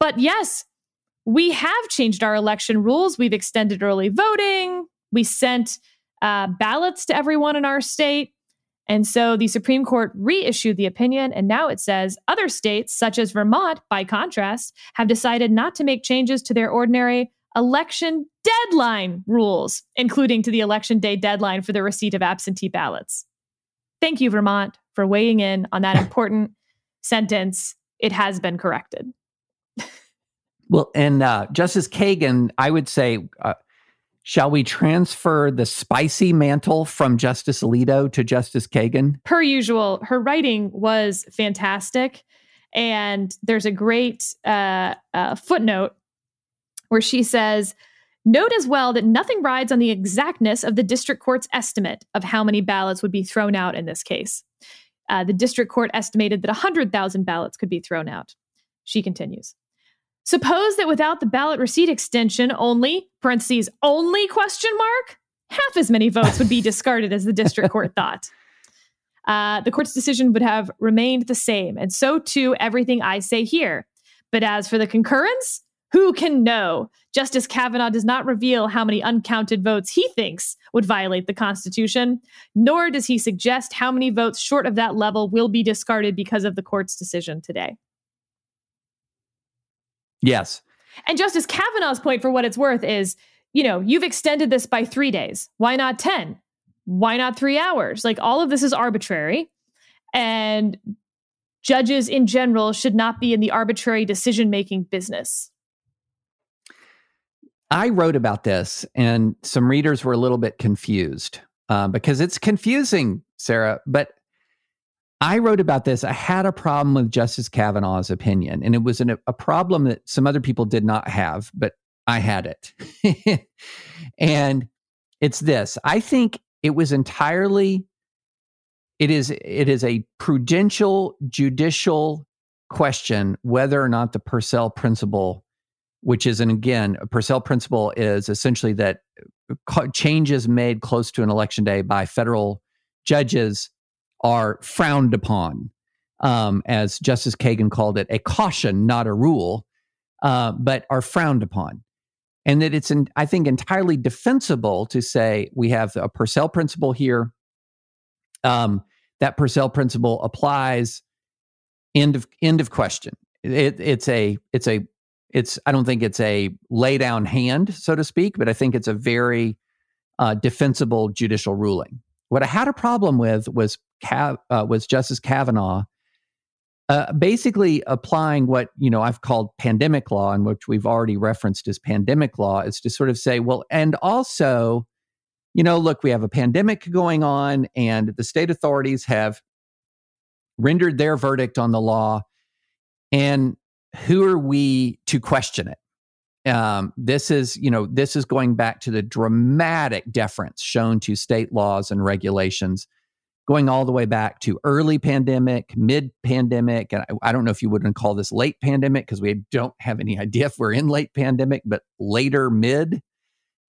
but yes, we have changed our election rules. We've extended early voting. We sent uh, ballots to everyone in our state. And so the Supreme Court reissued the opinion, and now it says other states, such as Vermont, by contrast, have decided not to make changes to their ordinary election deadline rules, including to the election day deadline for the receipt of absentee ballots. Thank you, Vermont, for weighing in on that (laughs) important sentence. It has been corrected. (laughs) well, and uh, Justice Kagan, I would say, uh, Shall we transfer the spicy mantle from Justice Alito to Justice Kagan? Per usual, her writing was fantastic. And there's a great uh, uh, footnote where she says, Note as well that nothing rides on the exactness of the district court's estimate of how many ballots would be thrown out in this case. Uh, the district court estimated that 100,000 ballots could be thrown out. She continues. Suppose that without the ballot receipt extension, only, parentheses, only question mark, half as many votes would be (laughs) discarded as the district court thought. Uh, the court's decision would have remained the same, and so too everything I say here. But as for the concurrence, who can know? Justice Kavanaugh does not reveal how many uncounted votes he thinks would violate the Constitution, nor does he suggest how many votes short of that level will be discarded because of the court's decision today. Yes. And Justice Kavanaugh's point, for what it's worth, is you know, you've extended this by three days. Why not 10? Why not three hours? Like, all of this is arbitrary. And judges in general should not be in the arbitrary decision making business. I wrote about this, and some readers were a little bit confused uh, because it's confusing, Sarah. But I wrote about this. I had a problem with Justice Kavanaugh's opinion, and it was an, a problem that some other people did not have, but I had it. (laughs) and it's this I think it was entirely it is it is a prudential judicial question whether or not the Purcell principle, which is and again a Purcell principle is essentially that changes made close to an election day by federal judges are frowned upon, um, as Justice Kagan called it, a caution, not a rule, uh, but are frowned upon and that it's, in, I think, entirely defensible to say we have a Purcell principle here. Um, that Purcell principle applies. End of end of question. It, it's a it's a it's I don't think it's a lay down hand, so to speak, but I think it's a very uh, defensible judicial ruling. What I had a problem with was Cav, uh, was Justice Kavanaugh uh, basically applying what you know I've called pandemic law, and which we've already referenced as pandemic law, is to sort of say, well, and also, you know, look, we have a pandemic going on, and the state authorities have rendered their verdict on the law, and who are we to question it? Um, this is, you know, this is going back to the dramatic deference shown to state laws and regulations going all the way back to early pandemic, mid pandemic. And I, I, don't know if you wouldn't call this late pandemic because we don't have any (laughs) idea if we're in late pandemic, but later mid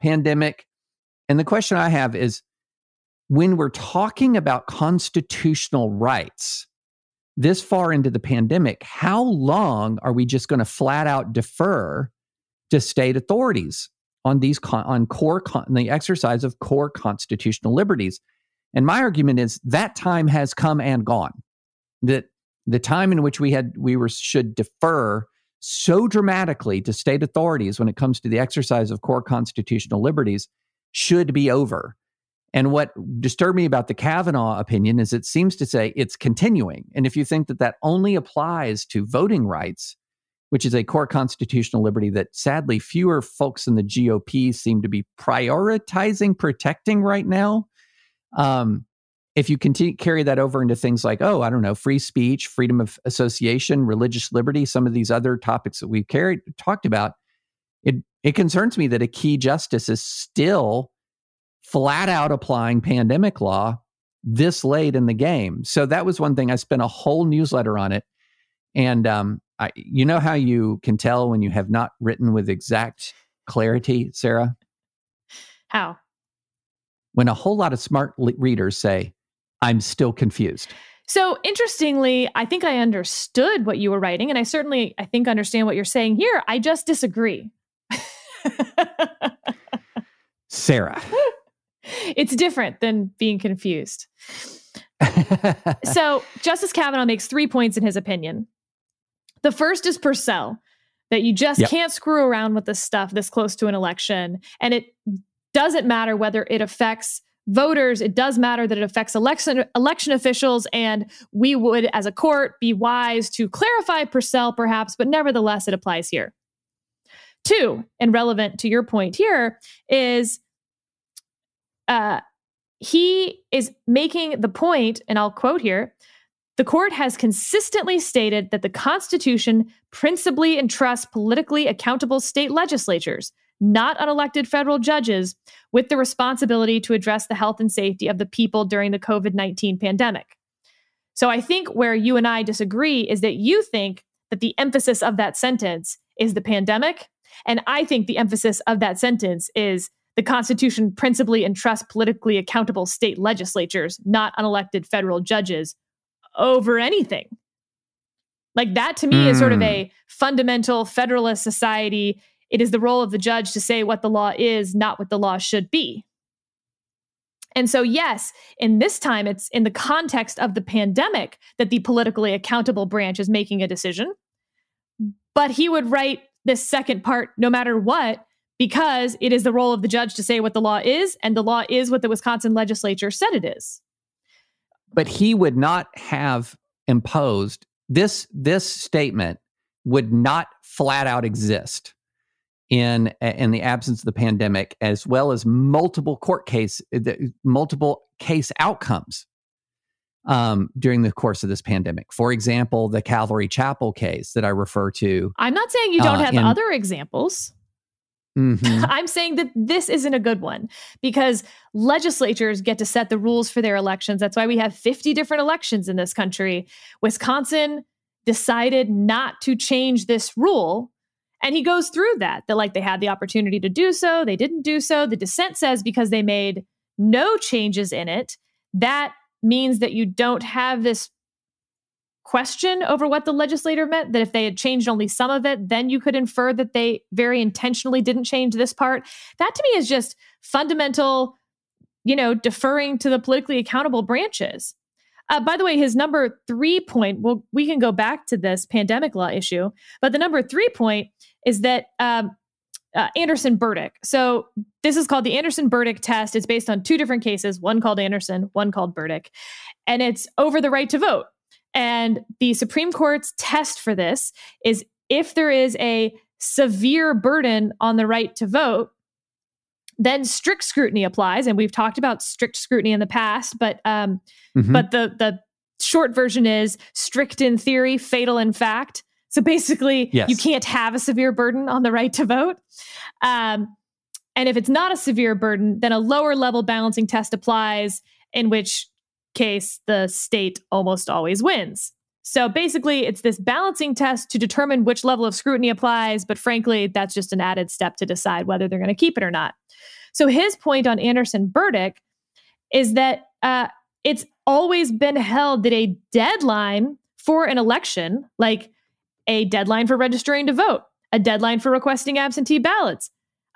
pandemic. And the question I have is when we're talking about constitutional rights this far into the pandemic, how long are we just going to flat out defer to state authorities on these con- on core con- the exercise of core constitutional liberties? And my argument is that time has come and gone. That the time in which we had we were should defer so dramatically to state authorities when it comes to the exercise of core constitutional liberties should be over. And what disturbed me about the Kavanaugh opinion is it seems to say it's continuing. And if you think that that only applies to voting rights, which is a core constitutional liberty that sadly fewer folks in the GOP seem to be prioritizing protecting right now, um, if you continue carry that over into things like, oh, I don't know, free speech, freedom of association, religious liberty, some of these other topics that we've carried talked about, it it concerns me that a key justice is still flat out applying pandemic law this late in the game. So that was one thing I spent a whole newsletter on it. And um, I, you know how you can tell when you have not written with exact clarity, Sarah? How? when a whole lot of smart le- readers say, I'm still confused. So interestingly, I think I understood what you were writing, and I certainly I think understand what you're saying here. I just disagree. (laughs) Sarah. (laughs) it's different than being confused. (laughs) so Justice Kavanaugh makes three points in his opinion. The first is Purcell, that you just yep. can't screw around with this stuff this close to an election. And it doesn't matter whether it affects voters it does matter that it affects election election officials and we would as a court be wise to clarify purcell perhaps but nevertheless it applies here two and relevant to your point here is uh, he is making the point and i'll quote here the court has consistently stated that the constitution principally entrusts politically accountable state legislatures not unelected federal judges, with the responsibility to address the health and safety of the people during the COVID 19 pandemic. So I think where you and I disagree is that you think that the emphasis of that sentence is the pandemic. And I think the emphasis of that sentence is the Constitution principally entrusts politically accountable state legislatures, not unelected federal judges, over anything. Like that to me mm. is sort of hmm. a fundamental federalist society it is the role of the judge to say what the law is, not what the law should be. And so, yes, in this time, it's in the context of the pandemic that the politically accountable branch is making a decision. But he would write this second part no matter what, because it is the role of the judge to say what the law is, and the law is what the Wisconsin legislature said it is. But he would not have imposed this this statement would not flat out exist in in the absence of the pandemic, as well as multiple court case, multiple case outcomes um, during the course of this pandemic. For example, the Calvary Chapel case that I refer to. I'm not saying you don't uh, have in, other examples. Mhm. I'm saying that this isn't a good one because legislatures get to set the rules for their elections. That's why we have 50 different elections in this country. Wisconsin decided not to change this rule. And he goes through that, that like they had the opportunity to do so, they didn't do so. The dissent says because they made no changes in it, that means that you don't have this question over what the legislator meant that if they had changed only some of it then you could infer that they very intentionally didn't change this part that to me is just fundamental you know deferring to the politically accountable branches uh, by the way his number three point well we can go back to this pandemic law issue but the number three point is that um, uh, Anderson Burdick. So this is called the Anderson Burdick test. It's based on two different cases, one called Anderson, one called Burdick, and it's over the right to vote. And the Supreme Court's test for this is if there is a severe burden on the right to vote, then strict scrutiny applies. And we've talked about strict scrutiny in the past, but um, Mhm. but the the short version is strict in theory, fatal in fact. So basically, Yes. you can't have a severe burden on the right to vote. Um, and if it's not a severe burden, then a lower level balancing test applies, in which case the state almost always wins. So basically, it's this balancing test to determine which level of scrutiny applies. But frankly, that's just an added step to decide whether they're going to keep it or not. So his point on Anderson Burdick is that uh, it's always been held that a deadline for an election, like a deadline for registering to vote, a deadline for requesting absentee ballots,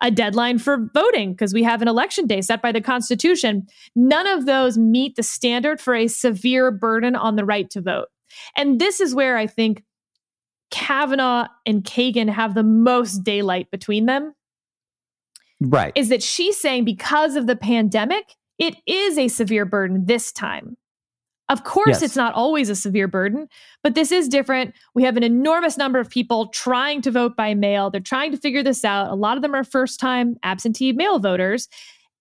a deadline for voting, because we have an election day set by the Constitution, none of those meet the standard for a severe burden on the right to vote. And this is where I think Kavanaugh and Kagan have the most daylight between them right. is that she's saying because of the pandemic, it is a severe burden this time. Of course, Yes. it's not always a severe burden, but this is different. We have an enormous number of people trying to vote by mail. They're trying to figure this out. A lot of them are first time absentee mail voters.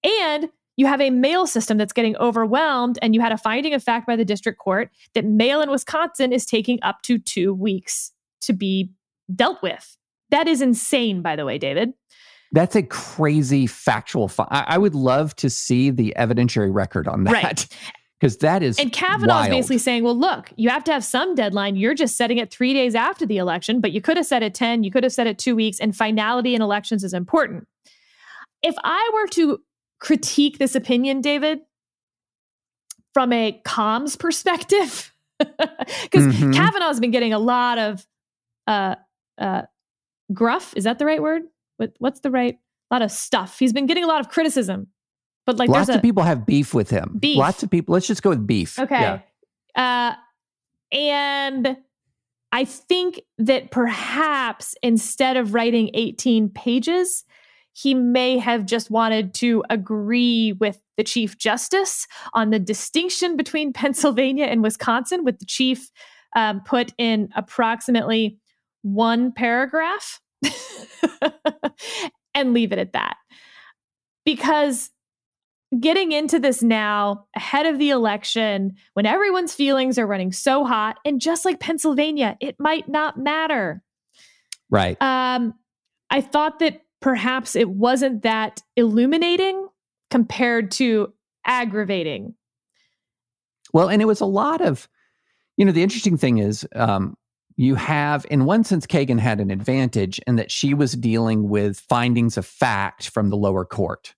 And you have a mail system that's getting overwhelmed. And you had a finding of fact by the district court that mail in Wisconsin is taking up to two weeks to be dealt with. That is insane, by the way, David. That's a crazy factual. Fi- I, I would love to see the evidentiary record on that Right. Because that is And Kavanaugh's wild. basically saying, well, look, you have to have some deadline. You're just setting it three days after the election, but you could have set it 10, you could have set it two weeks, and finality in elections is important. If I were to critique this opinion, David, from a comms perspective, (laughs) because Mhm. Kavanaugh's been getting a lot of uh, uh, gruff. Is that the right word? What, what's the right? A lot of stuff. He's been getting a lot of criticism. But like, Lots there's a, of people have beef with him. Beef. Lots of people. Let's just go with beef. Okay. Yeah. Uh, and I think that perhaps instead of writing 18 pages, he may have just wanted to agree with the Chief Justice on the distinction between (laughs) Pennsylvania and Wisconsin, with the Chief um, put in approximately one paragraph (laughs) and leave it at that. Because getting into this now ahead of the election when everyone's feelings are running so hot and just like pennsylvania it might not matter. Right. um, i thought that perhaps it wasn't that illuminating compared to aggravating. Well, and it was a lot of, you know, the interesting thing is, um, you have, in one sense, Kagan had an advantage in that she was dealing with findings of fact from the lower court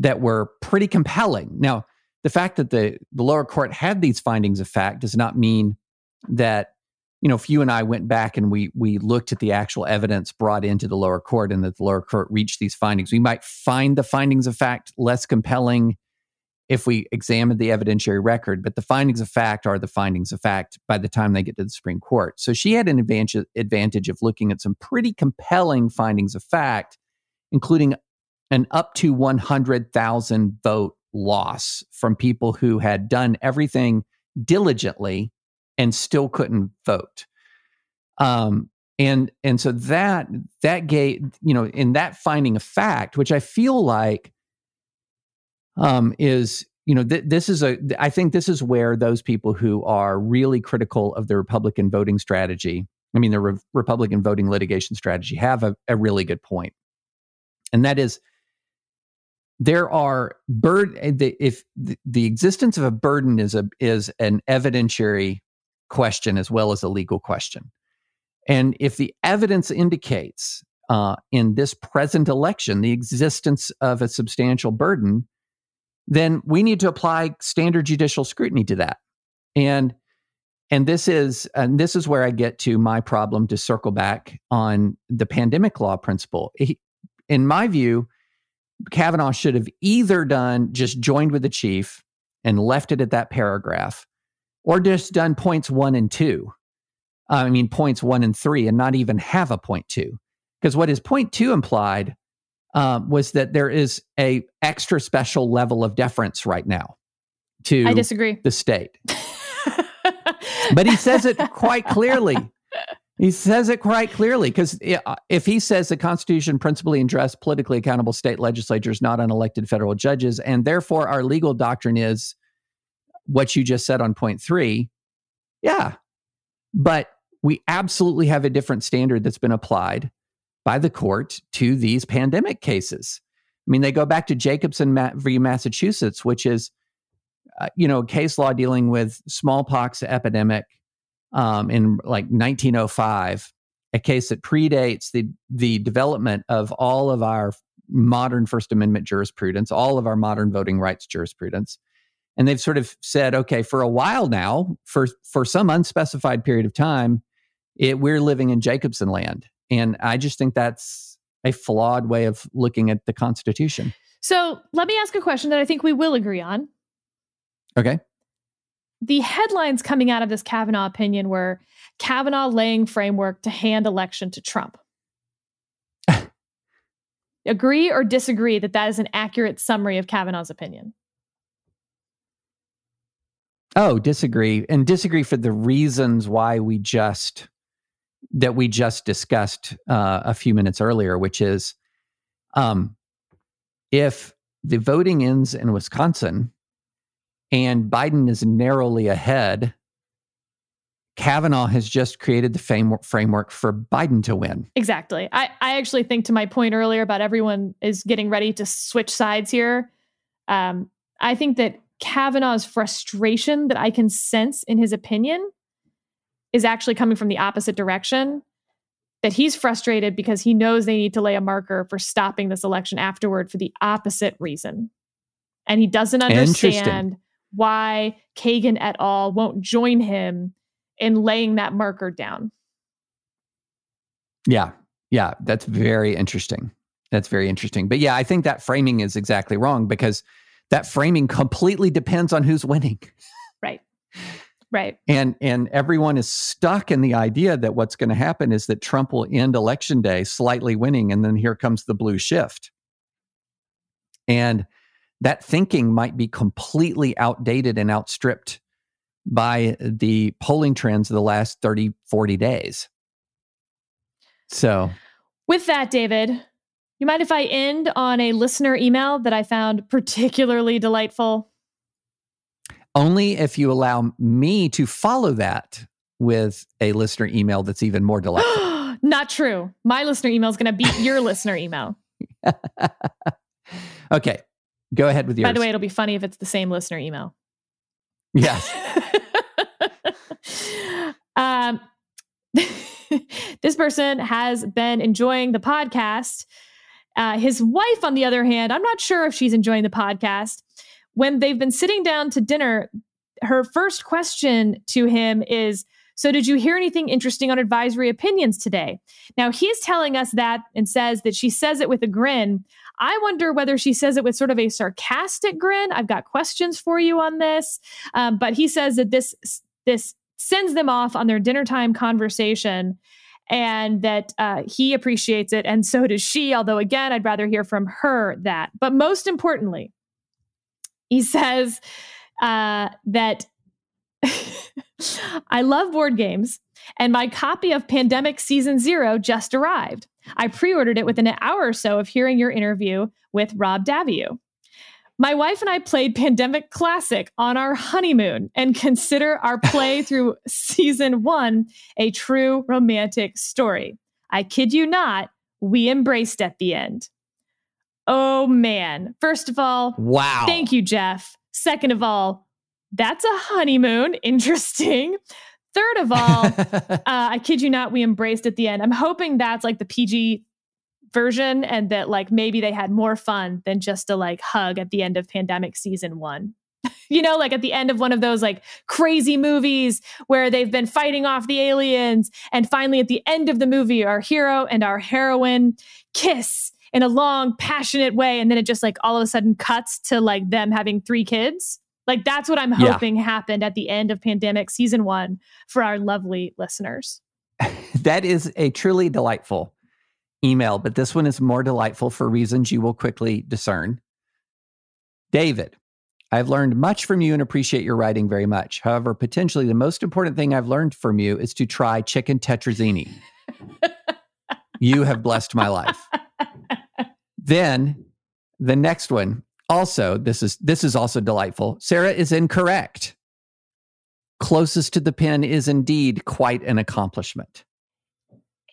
that were pretty compelling. Now, the fact that the, the lower court had these findings of fact does not mean that, you know, if you and I went back and we we looked at the actual evidence brought into the lower court and that the lower court reached these findings, we might find the findings of fact less compelling if we examine the evidentiary record, but the findings of fact are the findings of fact by the time they get to the Supreme Court. So she had an advantage, advantage of looking at some pretty compelling findings of fact, including an up to 100,000 vote loss from people who had done everything diligently and still couldn't vote. Um, and and so that that gave you know in that finding of fact, which I feel like um, is you know th- this is a I think this is where those people who are really critical of the Republican voting strategy, I mean the re- Republican voting litigation strategy, have a, a really good point. and that is there are bird if the, existence of a burden is a is an evidentiary question as well as a legal question. And if the evidence indicates uh, in this present election the existence of a substantial burden then we need to apply standard judicial scrutiny to that. And and this is and this is where i get to my problem to circle back on the pandemic law principle. In my view kavanaugh should have either done just joined with the chief and left it at that paragraph or just done points one and two i mean points one and three and not even have a point two because what his point two implied um, was that there is a extra special level of deference right now to I disagree. the state (laughs) but he says it quite clearly. He says it quite clearly because if he says the Constitution principally address politically accountable state legislatures, not unelected federal judges, and therefore our legal doctrine is what you just said on point three, yeah. But we absolutely have a different standard that's been applied by the court to these pandemic cases. I mean, they go back to Jacobson v. Massachusetts, which is uh, you know, case law dealing with smallpox epidemic um, in like 1905, a case that predates the the development of all of our modern First Amendment jurisprudence, all of our modern voting rights jurisprudence. And they've sort of said, okay, for a while now, for for some unspecified period of time, it, we're living in Jacobson land. And I just think that's a flawed way of looking at the Constitution. So let me ask a question that I think we will agree on. Okay. The headlines coming out of this Kavanaugh opinion were Kavanaugh laying framework to hand election to Trump. (laughs) Agree or disagree that that is an accurate summary of Kavanaugh's opinion? Oh, disagree. And disagree for the reasons why we just that we just discussed uh, a few minutes earlier, which is um, if the voting ends in Wisconsin and Biden is narrowly ahead. Kavanaugh has just created the framework for Biden to win. Exactly. I, I actually think to my point earlier about everyone is getting ready to switch sides here. Um, I think that Kavanaugh's frustration that I can sense in his opinion is actually coming from the opposite direction. That he's frustrated because he knows they need to lay a marker for stopping this election afterward for the opposite reason. And he doesn't understand why Kagan et al. won't join him in laying that marker down. Yeah. Yeah. That's very interesting. That's very interesting. But yeah, I think that framing is exactly wrong because that framing completely depends on who's winning. Right. (laughs) Right. And and everyone is stuck in the idea that what's going to happen is that Trump will end election day slightly winning and then here comes the blue shift. And that thinking might be completely outdated and outstripped by the polling trends of the last 30, 40 days. So, with that, David, you mind if I end on a listener email that I found particularly delightful? Only if you allow me to follow that with a listener email that's even more delightful. (gasps) Not true. My listener email is going to beat your listener email. (laughs) okay. Go ahead with yours. By the way, it'll be funny if it's the same listener email. Yes. (laughs) um, (laughs) this person has been enjoying the podcast. Uh, his wife, on the other hand, I'm not sure if she's enjoying the podcast. When they've been sitting down to dinner, her first question to him is So, did you hear anything interesting on advisory opinions today? Now, he's telling us that and says that she says it with a grin. I wonder whether she says it with sort of a sarcastic grin. I've got questions for you on this. Um, but he says that this this sends them off on their dinner time conversation and that uh, he appreciates it and so does she although again i'd rather hear from her that but most importantly he says uh, that (laughs) i love board games and my copy of pandemic season zero just arrived I pre ordered it within an hour or so of hearing your interview with Rob Daviau. My wife and I played Pandemic Classic on our honeymoon and consider our play (laughs) through season one a true romantic story. I kid you not, we embraced at the end. Oh man. First of all, wow. Thank you, Jeff. Second of all, that's a honeymoon. (laughs) Interesting. Third of all, (laughs) uh, I kid you not, we embraced at the end. I'm hoping that's like the PG version and that like maybe they had more fun than just a like hug at the end of pandemic season one. (laughs) you know, like at the end of one of those like crazy movies where they've been fighting off the aliens. And finally, at the end of the movie, our hero and our heroine kiss in a long, passionate way. And then it just like all of a sudden cuts to like them having three kids. Like that's what I'm hoping yeah. happened at the end of pandemic season one for our lovely listeners. (laughs) that is a truly delightful email, but this one is more delightful for reasons you will quickly discern. David, I've learned much from you and appreciate your writing very much. However, potentially the most important thing I've learned from you is to try chicken tetrazzini. you have blessed my life. (laughs) then the next one also, this is this is also delightful. Sarah is incorrect. Closest to the pin is indeed quite an accomplishment.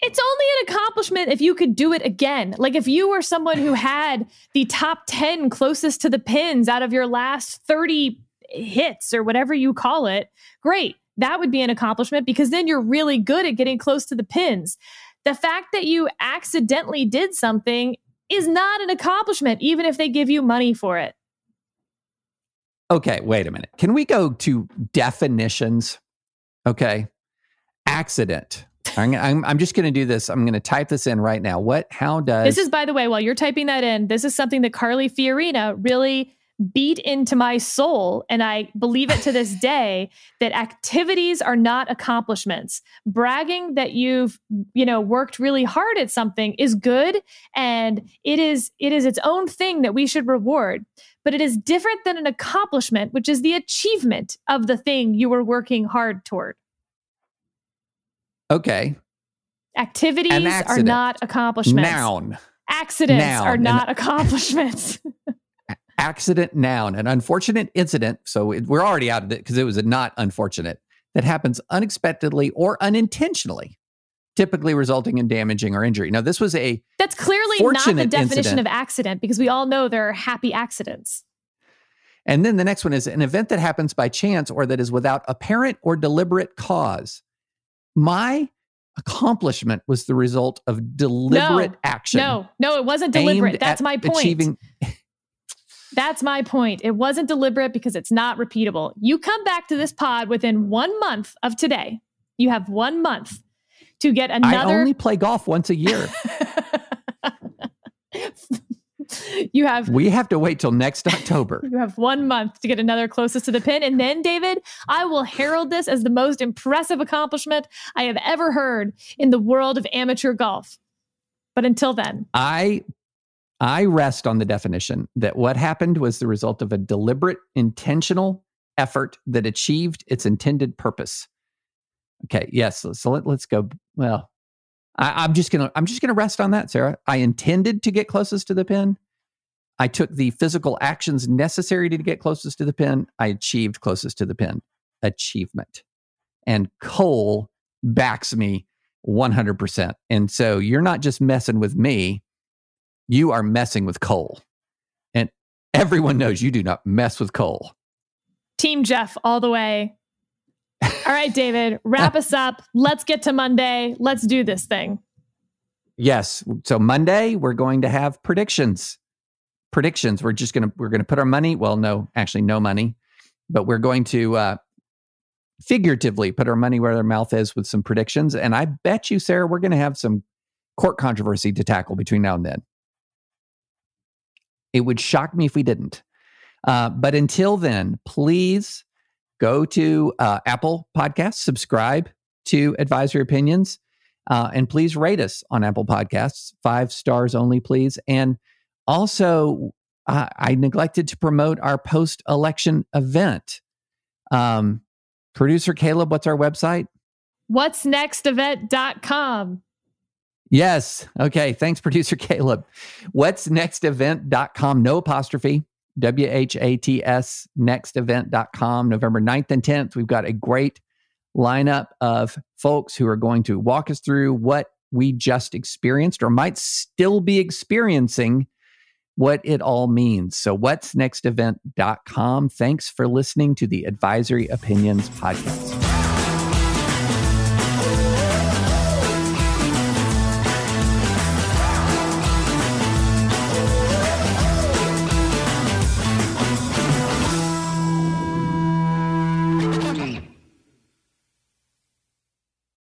It's only an accomplishment if you could do it again. Like if you were someone who had the top 10 closest to the pins out of your last 30 hits or whatever you call it, great. That would be an accomplishment because then you're really good at getting close to the pins. The fact that you accidentally did something is not an accomplishment, even if they give you money for it. Okay, wait a minute. Can we go to definitions? Okay. Accident. I'm, I'm, I'm just going to do this. I'm going to type this in right now. What, how does. This is, by the way, while you're typing that in, this is something that Carly Fiorina really beat into my soul and i believe it to this (laughs) day that activities are not accomplishments. Bragging that you've you know worked really hard at something is good and it is it is its own thing that we should reward. But it is different than an accomplishment which is the achievement of the thing you were working hard toward. Okay. Activities are not accomplishments. Noun. Accidents noun. are not An- (laughs) accomplishments (laughs) accident noun, an unfortunate incident. So it, we're already out of it because it was a not unfortunate that happens unexpectedly or unintentionally, typically resulting in damaging or injury. Now, this was a that's clearly not the definition incident. of accident because we all know there are happy accidents. And then the next one is an event that happens by chance or that is without apparent or deliberate cause. My accomplishment was the result of deliberate no, action. No, no, it wasn't deliberate. That's my point. Achieving that's my point. It wasn't deliberate because it's not repeatable. You come back to this pod within one month of today. You have one month to get another. I only play golf once a year. (laughs) you have. We have to wait till next October. (laughs) you have one month to get another closest to the pin. And then, David, I will herald this as the most impressive accomplishment I have ever heard in the world of amateur golf. But until then, I I rest on the definition that what happened was the result of a deliberate, intentional effort that achieved its intended purpose. Okay, yes. So, so let, us go. Well, I, I'm just gonna I'm just gonna rest on that, Sarah. I intended to get closest to the pin. I took the physical actions necessary to get closest to the pin. I achieved closest to the pin. Achievement. And Cole backs me 100%. And so you're not just messing with me you are messing with Cole. And everyone knows you do not mess with Cole. Team Jeff all the way. All right, David, wrap us up. Let's get to Monday. Let's do this thing. Yes. So Monday we're going to have predictions. Predictions. We're just gonna we're gonna put our money. Well, no, actually, no money, but we're going to uh, figuratively put our money where our mouth is with some predictions. And I bet you, Sarah, we're going to have some court controversy to tackle between now and then. It would shock me if we didn't. Uh, but until then, please go to uh, Apple Podcasts, subscribe to Advisory Opinions, uh, and please rate us on Apple Podcasts, five stars only, please. And also, uh, I neglected to promote our post election event. Um, Producer Caleb, what's our website? What's nextevent.com. Yes. Okay. Thanks, (laughs) producer Caleb. What's next event.com? No apostrophe. W H A T S nextevent.com. November 9th and 10th. We've got a great lineup of folks who are going to walk us through what we just experienced or might still be experiencing what it all means. So, what's next event.com. Thanks for listening to the Advisory Opinions Podcast.